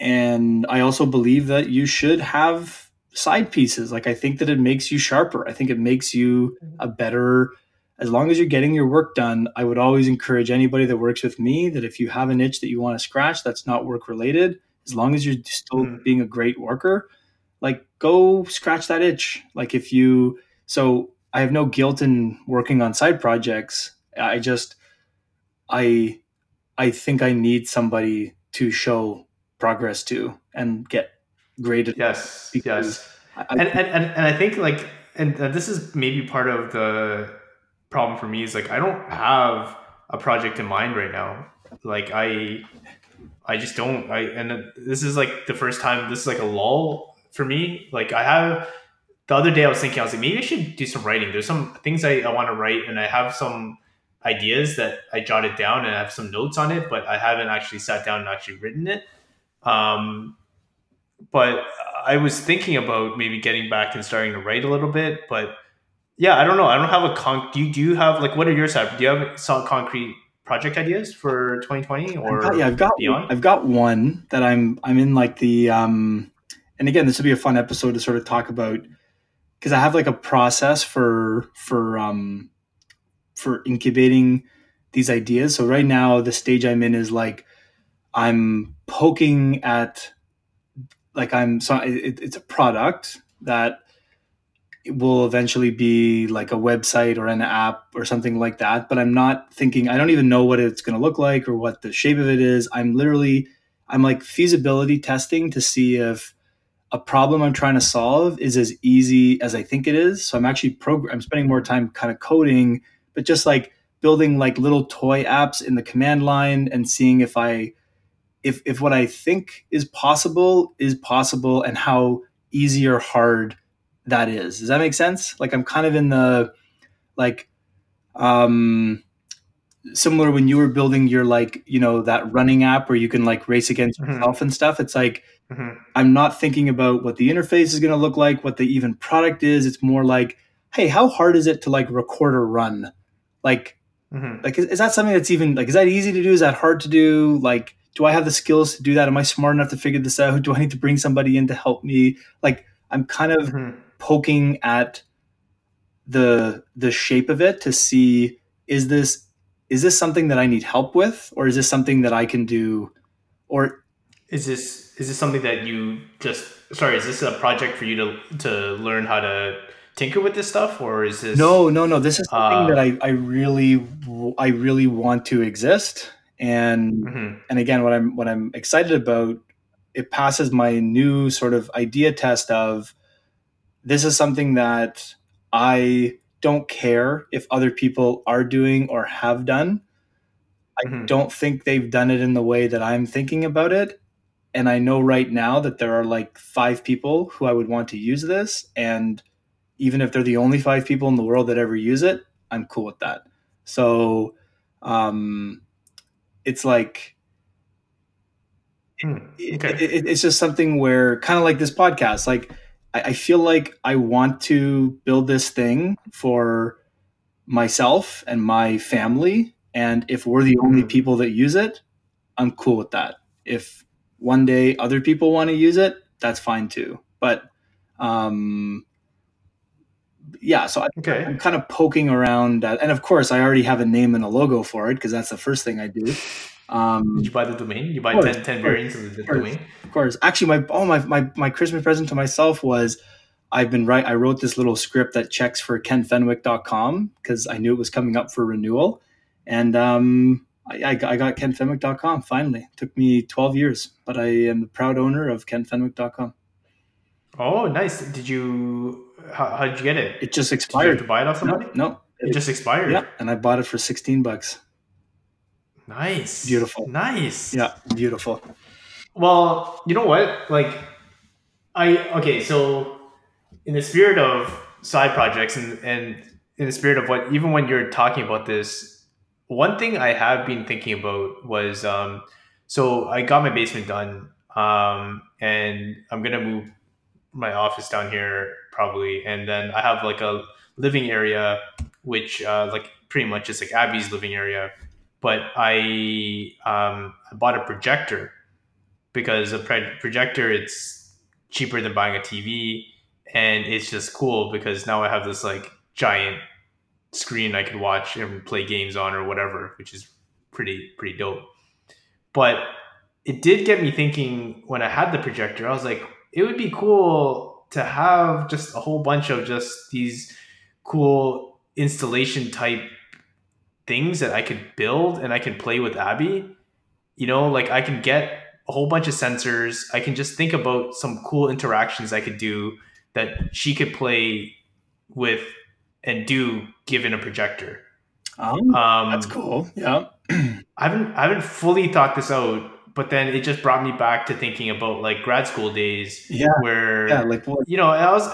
A: and I also believe that you should have side pieces. Like I think that it makes you sharper. I think it makes you a better as long as you're getting your work done, I would always encourage anybody that works with me that if you have an itch that you want to scratch that's not work related, as long as you're still mm. being a great worker, like go scratch that itch. Like if you so I have no guilt in working on side projects. I just I I think I need somebody to show progress to and get graded.
B: Yes, yes. I, and, and, and and I think like and this is maybe part of the problem for me is like I don't have a project in mind right now. Like I I just don't I and this is like the first time this is like a lull for me. Like I have the other day I was thinking I was like maybe I should do some writing. There's some things I, I want to write and I have some ideas that I jotted down and I have some notes on it, but I haven't actually sat down and actually written it. Um, but I was thinking about maybe getting back and starting to write a little bit, but yeah, I don't know. I don't have a con. Do you, do you have like what are your side? Do you have some concrete project ideas for 2020 or
A: I've got, yeah, I've got beyond? I've got one that I'm I'm in like the um, and again, this would be a fun episode to sort of talk about because I have like a process for for um for incubating these ideas. So right now, the stage I'm in is like I'm poking at like I'm so it, it's a product that will eventually be like a website or an app or something like that but i'm not thinking i don't even know what it's going to look like or what the shape of it is. I'm literally i'm like feasibility testing to see if a problem i'm trying to solve is as easy as i think it is. So i'm actually program i'm spending more time kind of coding but just like building like little toy apps in the command line and seeing if i if if what I think is possible is possible and how easy or hard that is. Does that make sense? Like I'm kind of in the like um similar when you were building your like, you know, that running app where you can like race against mm-hmm. yourself and stuff. It's like mm-hmm. I'm not thinking about what the interface is going to look like, what the even product is. It's more like, hey, how hard is it to like record a run? Like mm-hmm. like is, is that something that's even like is that easy to do? Is that hard to do? Like do I have the skills to do that? Am I smart enough to figure this out? Do I need to bring somebody in to help me? Like I'm kind of mm-hmm. poking at the the shape of it to see is this is this something that I need help with or is this something that I can do or
B: is this is this something that you just sorry is this a project for you to to learn how to tinker with this stuff or is this
A: no no no this is something uh, that I, I really i really want to exist and mm-hmm. and again what i'm what i'm excited about it passes my new sort of idea test of this is something that i don't care if other people are doing or have done i mm-hmm. don't think they've done it in the way that i'm thinking about it and i know right now that there are like five people who i would want to use this and even if they're the only five people in the world that ever use it i'm cool with that so um it's like
B: hmm, okay.
A: it, it, it's just something where kind of like this podcast like I, I feel like i want to build this thing for myself and my family and if we're the only hmm. people that use it i'm cool with that if one day other people want to use it that's fine too but um yeah, so I, okay. I'm kind of poking around, at, and of course, I already have a name and a logo for it because that's the first thing I do.
B: Um, Did you buy the domain? You buy course, 10, 10 variants of the domain?
A: Of course. Actually, my oh my, my my Christmas present to myself was I've been right. I wrote this little script that checks for kenfenwick.com because I knew it was coming up for renewal, and um, I, I, I got kenfenwick.com finally. It took me 12 years, but I am the proud owner of kenfenwick.com.
B: Oh, nice. Did you how, how did you get it?
A: It just expired.
B: to buy it off somebody?
A: No, no
B: it, it, just expired.
A: Yeah, and I bought it for sixteen bucks.
B: Nice.
A: Beautiful.
B: Nice.
A: Yeah, beautiful.
B: Well, you know what? Like, I okay. So, in the spirit of side projects and and in the spirit of what, even when you're talking about this, one thing I have been thinking about was, um, so I got my basement done, um, and I'm gonna move my office down here probably, and then I have like a living area, which uh, like pretty much is like Abby's living area, but I um, I bought a projector because a pro- projector it's cheaper than buying a TV, and it's just cool because now I have this like giant screen I could watch and play games on or whatever, which is pretty pretty dope. But it did get me thinking when I had the projector. I was like, it would be cool to have just a whole bunch of just these cool installation type things that I could build and I can play with Abby. You know, like I can get a whole bunch of sensors. I can just think about some cool interactions I could do that she could play with and do given a projector.
A: Um, um, that's cool. Yeah. <clears throat>
B: I haven't I haven't fully thought this out, but then it just brought me back to thinking about like grad school days.
A: Yeah.
B: Where
A: yeah, like what?
B: you know, I was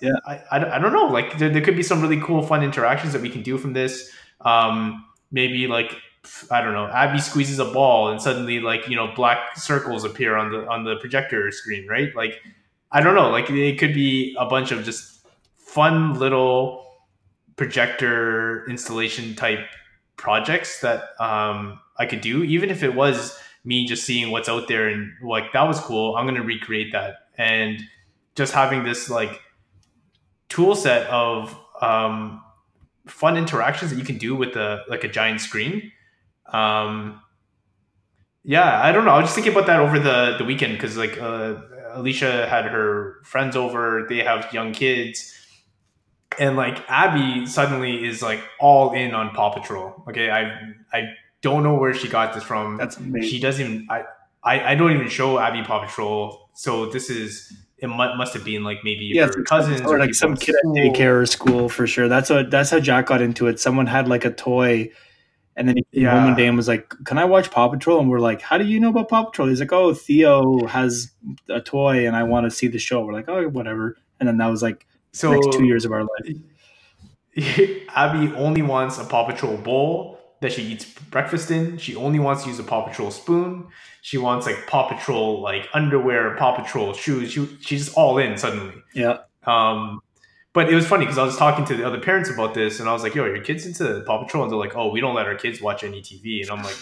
B: yeah, I, I, I don't know. Like there, there could be some really cool, fun interactions that we can do from this. Um, maybe like I don't know, Abby squeezes a ball and suddenly like you know black circles appear on the on the projector screen, right? Like I don't know, like it could be a bunch of just fun little projector installation type projects that um, I could do, even if it was me just seeing what's out there and like that was cool. I'm gonna recreate that and just having this like tool set of um, fun interactions that you can do with a like a giant screen. Um, yeah, I don't know. I was just thinking about that over the the weekend because like uh, Alicia had her friends over. They have young kids, and like Abby suddenly is like all in on Paw Patrol. Okay, I I don't know where she got this from.
A: That's amazing.
B: She doesn't. Even, I, I I don't even show Abby Paw Patrol. So this is it must have been like maybe
A: yeah, your cousins or, or like some kid at daycare or school for sure. That's what that's how Jack got into it. Someone had like a toy, and then he came yeah. home one day and was like, "Can I watch Paw Patrol?" And we're like, "How do you know about Paw Patrol?" He's like, "Oh, Theo has a toy, and I want to see the show." We're like, "Oh, whatever." And then that was like so next two years of our life. <laughs>
B: Abby only wants a Paw Patrol bowl that she eats breakfast in. She only wants to use a Paw Patrol spoon. She wants like Paw Patrol like underwear, Paw Patrol shoes. She, she's just all in suddenly.
A: Yeah.
B: Um, but it was funny because I was talking to the other parents about this, and I was like, "Yo, your kids into Paw Patrol?" And they're like, "Oh, we don't let our kids watch any TV." And I'm like,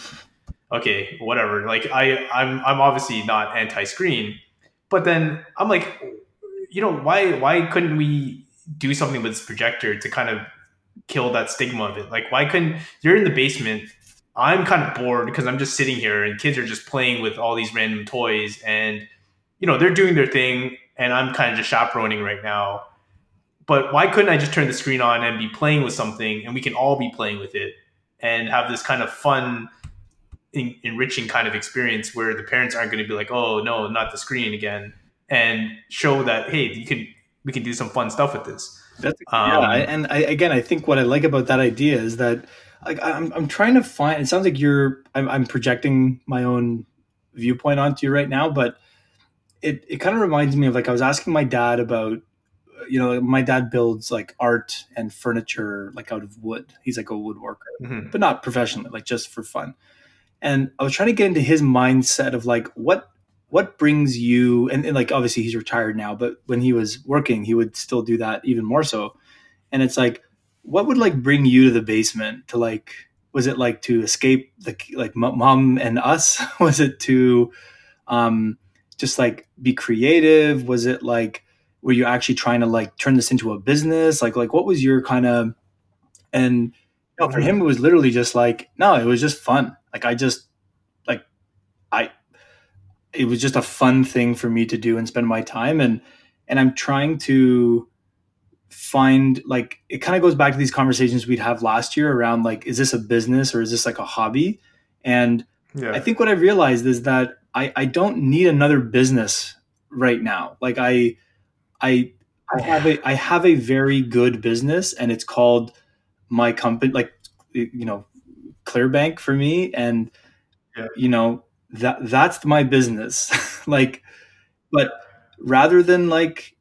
B: "Okay, whatever." Like I, I'm, I'm obviously not anti-screen, but then I'm like, you know, why, why couldn't we do something with this projector to kind of kill that stigma of it? Like, why couldn't you're in the basement? I'm kind of bored because I'm just sitting here and kids are just playing with all these random toys and you know they're doing their thing and I'm kind of just chaperoning right now. But why couldn't I just turn the screen on and be playing with something and we can all be playing with it and have this kind of fun en- enriching kind of experience where the parents aren't going to be like, "Oh, no, not the screen again." And show that hey, you can we can do some fun stuff with this.
A: That's um, yeah, and I, again, I think what I like about that idea is that like I'm I'm trying to find. It sounds like you're I'm, I'm projecting my own viewpoint onto you right now, but it it kind of reminds me of like I was asking my dad about you know my dad builds like art and furniture like out of wood he's like a woodworker mm-hmm. but not professionally like just for fun and i was trying to get into his mindset of like what what brings you and, and, like obviously he's retired now but when he was working he would still do that even more so. And it's like what would like bring you to the basement to like was it like to escape the like mom and us? <laughs> Was it to um just like be creative? Was it like were you actually trying to like turn this into a business? Like like what was your kind of and you know, for him it was literally just like no it was just fun. Like i just like i it was just a fun thing for me to do and spend my time and and i'm trying to find like it kind of goes back to these conversations we'd have last year around like is this a business or is this like a hobby and yeah. i think what i realized is that i i don't need another business right now like i i i have a i have a very good business and it's called my company like you know ClearBank for me, and
B: Yeah.
A: you know that that's my business. <laughs> like, but rather than like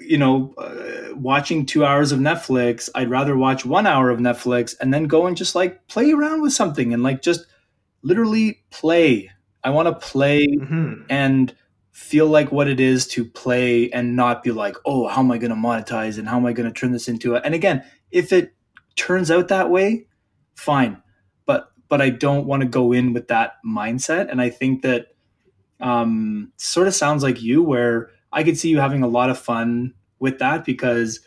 A: you know uh, watching two hours of netflix i'd rather watch one hour of netflix and then go and just like play around with something and like just literally play i want to play
B: Mhm.
A: and feel like what it is to play and not be like oh how am i going to monetize and how am i going to turn this into a and again if it turns out that way fine but i don't want to go in with that mindset. And i think that um sort of sounds like you where i could see you having a lot of fun with that because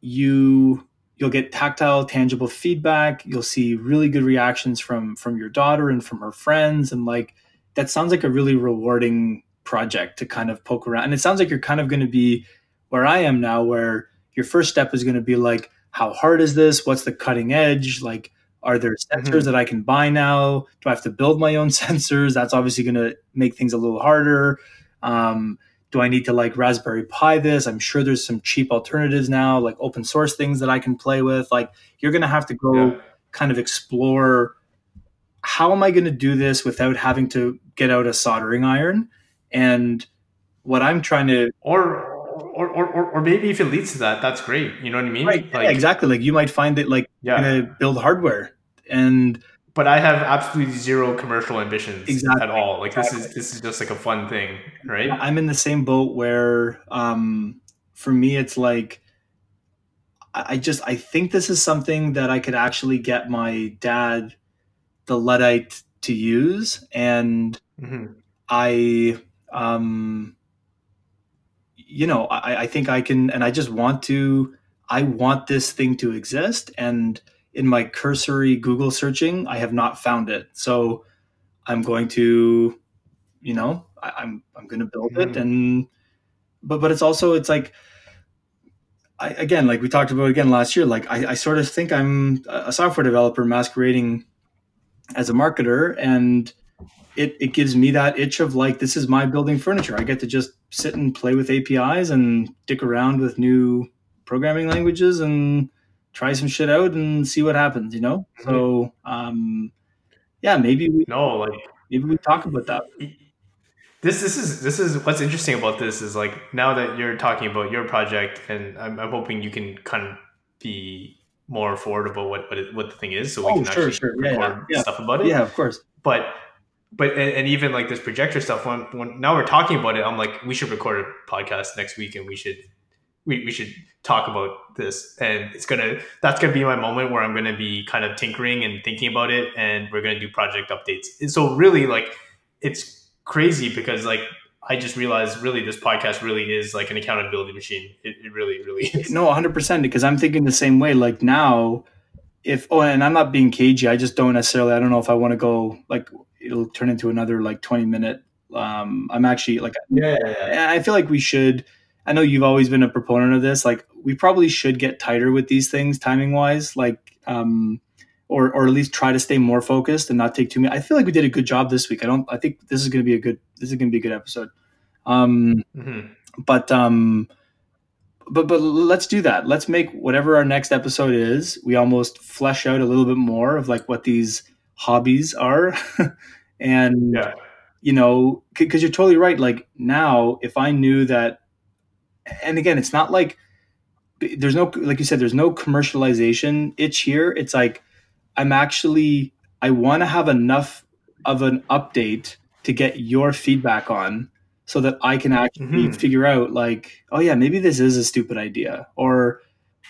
A: you you'll get tactile tangible feedback. You'll see really good reactions from from your daughter and from her friends. And like that sounds like a really rewarding project to kind of poke around. And it sounds like you're kind of going to be where i am now where your first step is going to be like how hard is this? What's the cutting edge? Like are there sensors
B: Mhm.
A: that i can buy now do i have to build my own <laughs> sensors that's obviously going to make things a little harder um, do I need to like Raspberry Pi this? I'm sure there's some cheap alternatives now, like open source things that I can play with. Like you're going to have to go
B: Yeah.
A: kind of explore how am I going to do this without having to get out a soldering iron? And what I'm trying to
B: Or, or, or, or, or maybe if it leads to that, that's great. You know what I mean?
A: right, yeah, exactly like you might find that like
B: Yeah.
A: you're to build hardware and
B: But I have absolutely zero commercial ambitions
A: Exactly.
B: at all. Like this is this is just like a fun thing, right?
A: I'm in the same boat where um, for me it's like I just I think this is something that I could actually get my dad, the Luddite, to use, and
B: Mhm.
A: I um, you know I, I think I can, and I just want to. I want this thing to exist, and in my cursory Google searching, I have not found it. So I'm going to, you know, I, I'm I'm going to build it,
B: Mhm.
A: and but but it's also it's like I, again like we talked about again last year like I, I sort of think i'm a software developer masquerading as a marketer and it, it gives me that itch of like this is my building furniture. I get to just sit and play with apis and dick around with new programming languages and try some shit out and see what happens you know? So um yeah maybe we
B: No, like
A: maybe we talk about that.
B: this this is this is what's interesting about this is like now that you're talking about your project and I'm, I'm hoping you can kind of be more forward about what what, it, what the thing is so we
A: Oh,
B: can
A: sure,
B: actually
A: sure. Yeah, yeah,
B: record
A: yeah.
B: stuff about it.
A: Yeah of course.
B: But but and, and even like this projector stuff when, when now we're talking about it i'm like we should record a podcast next week and we should we, we should talk about this. And it's gonna that's gonna be my moment where i'm gonna be kind of tinkering and thinking about it and we're gonna do project updates. And so really like it's crazy because like i just realized really this podcast really is like an accountability machine. It, it really really is.
A: No, 100% because I'm thinking the same way. Like now, if, oh, and I'm not being cagey, I just don't necessarily, I don't know if I want to go, like, it'll turn into another like 20 minute. Um, I'm actually like,
B: yeah,
A: I I feel like we should, I know you've always been a proponent of this. Like, we probably should get tighter with these things timing wise. Like, um, or, or at least try to stay more focused and not take too many. I feel like we did a good job this week. I don't, I think this is going to be a good, this is going to be a good episode. Um,
B: hmm
A: but um but but let's do that let's make whatever our next episode is we almost flesh out a little bit more of like what these hobbies are <laughs> and
B: yeah.
A: you know because you're totally right like now if i knew that and again it's not like there's no like you said there's no commercialization itch here. It's like i'm actually i want to have enough of an update to get your feedback on so that i can actually
B: Mhm.
A: figure out like oh yeah maybe this is a stupid idea or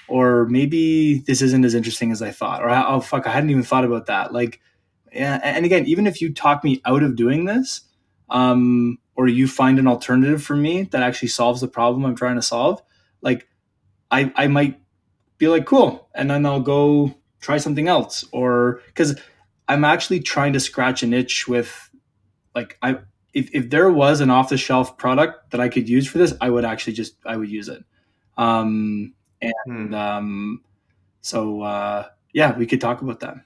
A: or maybe this isn't as interesting as i thought or oh fuck i hadn't even thought about that. Like and again, even if you talk me out of doing this, um, or you find an alternative for me that actually solves the problem I'm trying to solve, like I, I might be like, cool, and then I'll go try something else, or because I'm actually trying to scratch an itch with, like, I if if there was an off the shelf product that I could use for this, I would actually just I would use it, um,
B: Hmm.
A: and um, so uh, yeah, we could talk about that.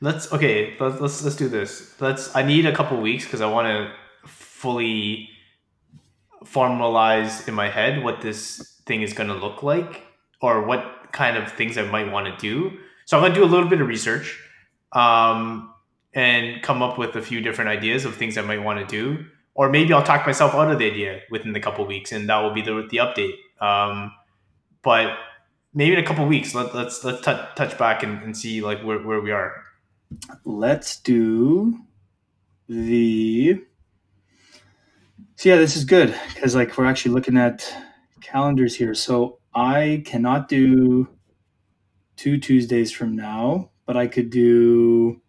B: Let's okay. Let's let's let's do this. Let's. I need a couple weeks because I want to fully formalize in my head what this thing is going to look like, or what kind of things I might want to do. So I'm gonna do a little bit of research, um, and come up with a few different ideas of things I might want to do, or maybe I'll talk myself out of the idea within the couple weeks, and that will be the the update. Um, but maybe in a couple weeks, let, let's let's t- touch back and, and see like where, where we are.
A: Let's do the. So yeah, this is good because like we're actually looking at calendars here. So I cannot do two Tuesdays from now, but I could do.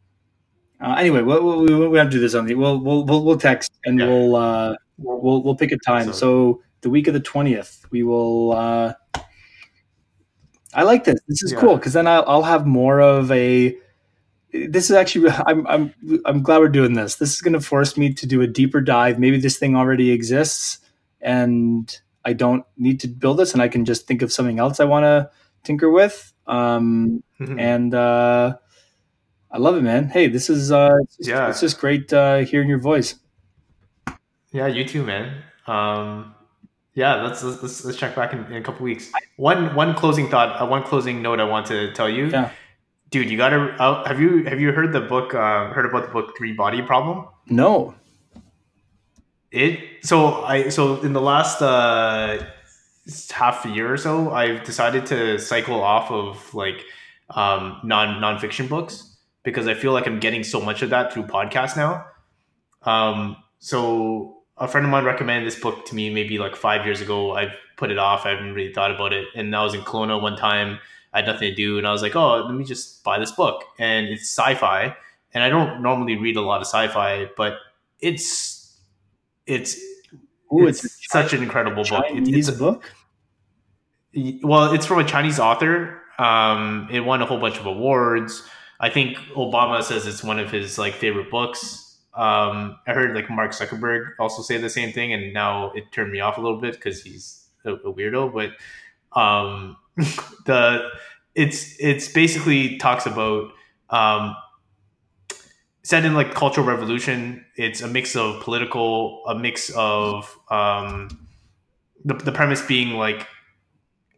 A: Uh, anyway, we'll, we'll, we have to do this on the. We'll we'll we'll, we'll text and
B: Yeah.
A: we'll uh we'll, we'll pick a time.
B: So-
A: So the week of the twentieth, we will. uh I like this. This is
B: Yeah.
A: cool because then I'll, I'll have more of a. This is actually <laughs> I'm I'm I'm glad we're doing this. This is going to force me to do a deeper dive. Maybe this thing already exists, and I don't need to build this, and I can just think of something else I want to tinker with. Um,
B: Mhm.
A: and uh, I love it, man. Hey, this is uh, it's just,
B: Yeah.
A: it's just great uh, hearing your voice.
B: Yeah, you too, man. Um, yeah, let's, let's let's let's check back in, in a couple weeks. One one closing thought, uh, one closing note I want to tell you,
A: Yeah.
B: Dude. You gotta uh, have you have you heard the book? Uh, heard about the book Three Body Problem?
A: No,
B: It so I so in the last uh, half a year or so, I've decided to cycle off of like um, non nonfiction books because I feel like I'm getting so much of that through podcasts now. Um, so a friend of mine recommended this book to me maybe like five years ago. I've put it off. I haven't really thought about it. And I was in Kelowna one time. I had nothing to do, and I was like, "Oh, let me just buy this book." And it's sci-fi, and I don't normally read a lot of sci-fi, but it's it's
A: Ooh,
B: it's,
A: it's,
B: such an incredible book. It-
A: Chinese
B: it's a-
A: book.
B: well, it's from a Chinese author. Um, it won a whole bunch of awards. I think Obama says it's one of his like favorite books. Um, I heard like Mark Zuckerberg also say the same thing, and now it turned me off a little bit because he's a, a weirdo. But um, <laughs> the it's it's basically talks about um, set in like cultural revolution. It's a mix of political, a mix of um, the the premise being like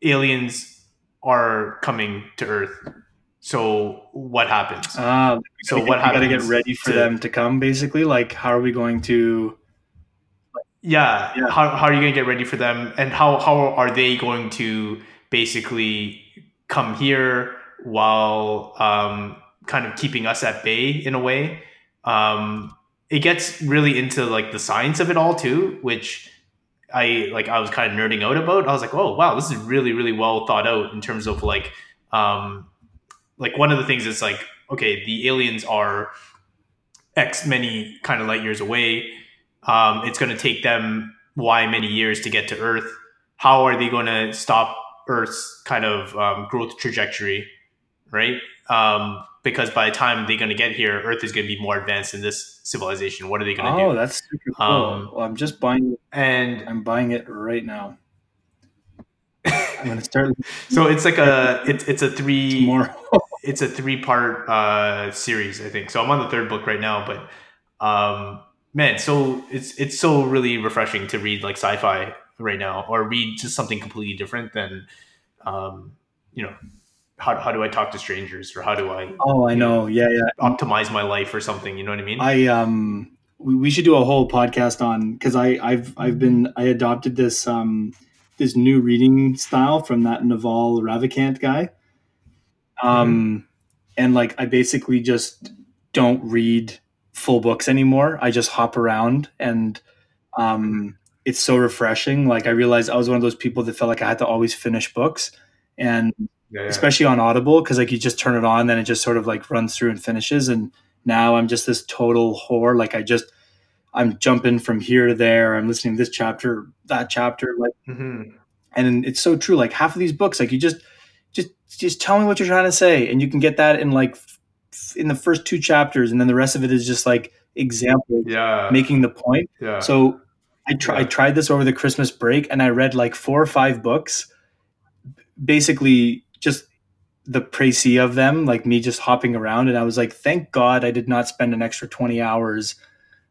B: aliens are coming to Earth. So what happens?
A: Ah,
B: so
A: we
B: what
A: gotta get ready for
B: to-
A: them to come. Basically, like how are we going to?
B: Yeah,
A: Yeah.
B: How, how are you going to get ready for them, and how how are they going to basically come here while um, kind of keeping us at bay in a way? Um, it gets really into like the science of it all too, which I like. I was kind of nerding out about. I was like, oh wow, this is really really well thought out in terms of like um, like one of the things is like okay, the aliens are X many kind of light years away um, it's going to take them y many years to get to Earth. How are they going to stop Earth's kind of um, growth trajectory, right? Um, because by the time they're going to get here, Earth is going to be more advanced in this civilization. What are they going to
A: Oh,
B: do?
A: Oh, that's super cool.
B: Um,
A: well, I'm just buying.
B: it, And
A: I'm buying it right now. I'm gonna start <laughs>
B: so it's like a it's it's a three
A: tomorrow. <laughs>
B: it's a three part uh, series, I think. So I'm on the third book right now, but um, man, so it's it's so really refreshing to read like sci-fi right now, or read just something completely different than, um, you know, how how do I talk to strangers, or how do I
A: oh, I know. Yeah, yeah.
B: optimize my life, or something. You know what I mean?
A: I um, we, we should do a whole podcast on because I I've I've been I adopted this um this new reading style from that Naval Ravikant guy. Um, and like I basically just don't read full books anymore. I just hop around and um, it's so refreshing. Like I realized I was one of those people that felt like I had to always finish books and
B: yeah, yeah.
A: especially on Audible because like you just turn it on, then it just sort of like runs through and finishes. And now I'm just this total whore. Like I just I'm jumping from here to there. I'm listening to this chapter, that chapter, like,
B: mm-hmm.
A: and it's so true. Like half of these books, like you just just just tell me what you're trying to say, and you can get that in like in the first two chapters, and then the rest of it is just like examples
B: yeah,
A: making the point.
B: yeah.
A: So I, try, I tried this over the Christmas break and I read like four or five books, basically just the précis of them, like me just hopping around. And I was like, thank God I did not spend an extra 20 hours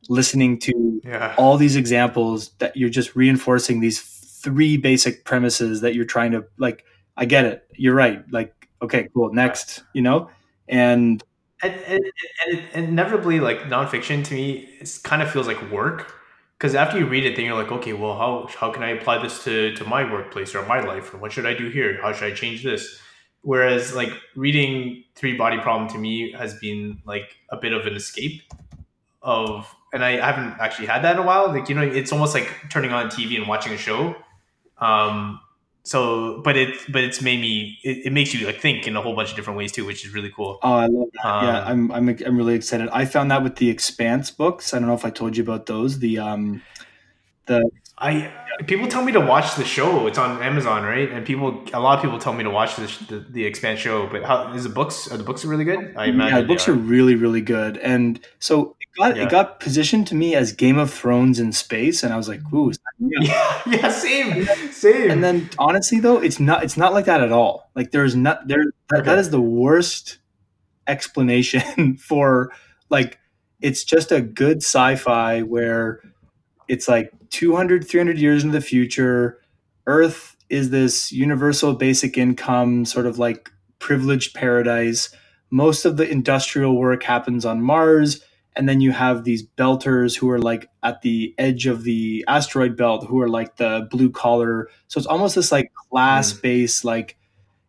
A: listening to
B: yeah.
A: all these examples that you're just reinforcing these three basic premises that you're trying to like. I get it. You're right. Like okay, cool, next, you know, and
B: and, and, and, and inevitably, like nonfiction to me, it kind of feels like work because after you read it, then you're like, okay, well, how how can I apply this to to my workplace or my life, what should I do here? How should I change this? Whereas like reading Three Body Problem to me has been like a bit of an escape of, and I haven't actually had that in a while. Like you know, it's almost like turning on TV and watching a show. Um, so but it but it's made me it, it, makes you like think in a whole bunch of different ways too which is really cool.
A: Oh i love that. Um, yeah I'm, I'm i'm really excited. I found that with the expanse books. I don't know if i told you about those. The um
B: the i people tell me to watch the show. It's on amazon right? And people a lot of people tell me to watch this, the the expanse show but how is the books are the books really good?
A: I imagine yeah the books are. are really really good. And so got yeah. it got positioned to me as Game of Thrones in space, and I was like, "Ooh, <laughs>
B: yeah, yeah, same, same."
A: And then honestly, though, it's not it's not like that at all. Like there's not there that, okay. that is the worst explanation <laughs> for like it's just a good sci-fi where it's like 200 300 years into the future earth is this universal basic income sort of like privileged paradise most of the industrial work happens on mars and then you have these belters who are like at the edge of the asteroid belt who are like the blue collar. So it's almost this like class based mm. like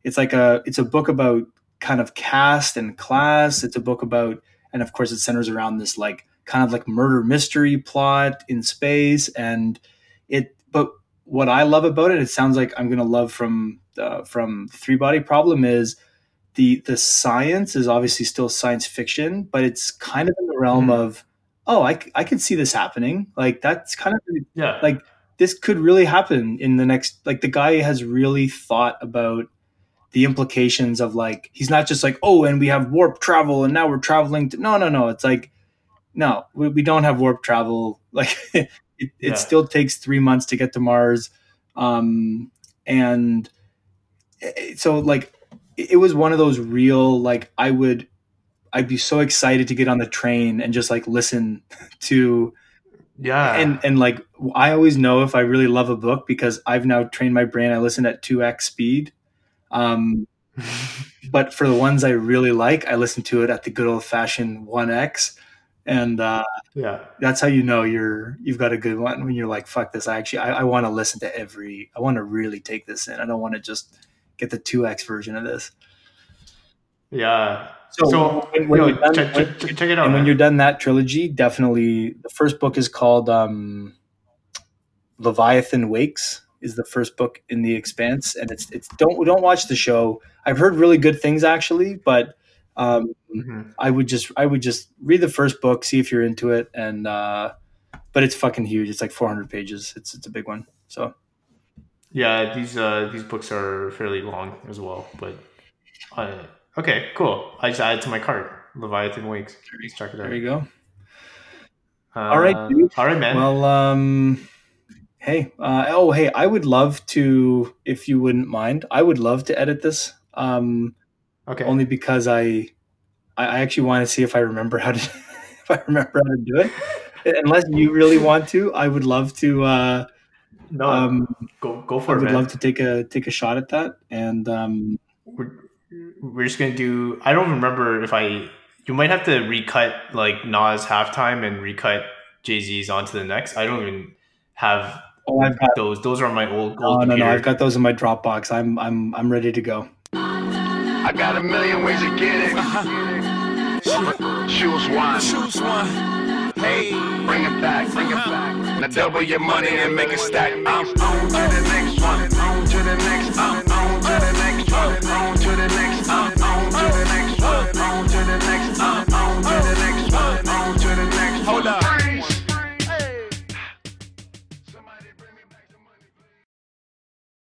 A: it's like a it's a book about kind of caste and class. It's a book about and of course it centers around this like kind of like murder mystery plot in space. And it but what i love about it it sounds like i'm gonna love from uh, from three body problem is the the science is obviously still science fiction, but it's kind of in the realm mm-hmm. of oh, I I can see this happening. Like that's kind of
B: yeah,
A: like this could really happen in the next. Like the guy has really thought about the implications of like he's not just like oh, and we have warp travel, and now we're traveling to no, no, no. It's like no, we, we don't have warp travel. <laughs> Like it, it yeah. still takes three months to get to Mars, um, and eh, so like it was one of those real like I would I'd be so excited to get on the train and just like listen <laughs> to
B: yeah.
A: and and like I always know if I really love a book because I've now trained my brain. I listen at 2x speed. Um <laughs> but for the ones I really like I listen to it at the good old fashioned 1x and uh
B: yeah.
A: that's how you know you're you've got a good one when you're like fuck this. I actually I, I want to listen to every I want to really take this in. I don't want to just get the 2x version of this.
B: Yeah. So, so when, when you know, done, check,
A: when, check, it out. And man. when you're done that trilogy, definitely the first book is called um, Leviathan Wakes is the first book in the Expanse, and it's it's don't don't watch the show. I've heard really good things actually, but um, mm-hmm. I would just I would just read the first book, see if you're into it, and uh, but it's fucking huge. It's like 400 pages. It's it's a big one. So
B: yeah, these uh, these books are fairly long as well. But uh, okay, cool. I just added to my cart Leviathan Wakes.
A: Let's check it out. There you go.
B: Uh, all right, dude. all right, man.
A: Well, um, hey, uh, oh, hey, I would love to, if you wouldn't mind, I would love to edit this. Um,
B: okay.
A: Only because I, I actually want to see if I remember how to, <laughs> if I remember how to do it. <laughs> Unless you really want to, I would love to. Uh,
B: no, um, go go for I
A: it. I would
B: man.
A: love to take a take a shot at that, and um,
B: we're we're just gonna do. I don't remember if I. You might have to recut like Nas halftime and recut Jay Z's onto the next. I don't even have. Oh, I've got those. Those are my old.
A: old no, no, no. I've got those in my Dropbox. I'm I'm I'm ready to go.
C: I got a million ways to get it. Uh-huh. Choose one. Choose one. Hey, bring it back, bring it back. Now double your money and make it stack. I'm on to the next one, on to the next, I'm on to the next one, on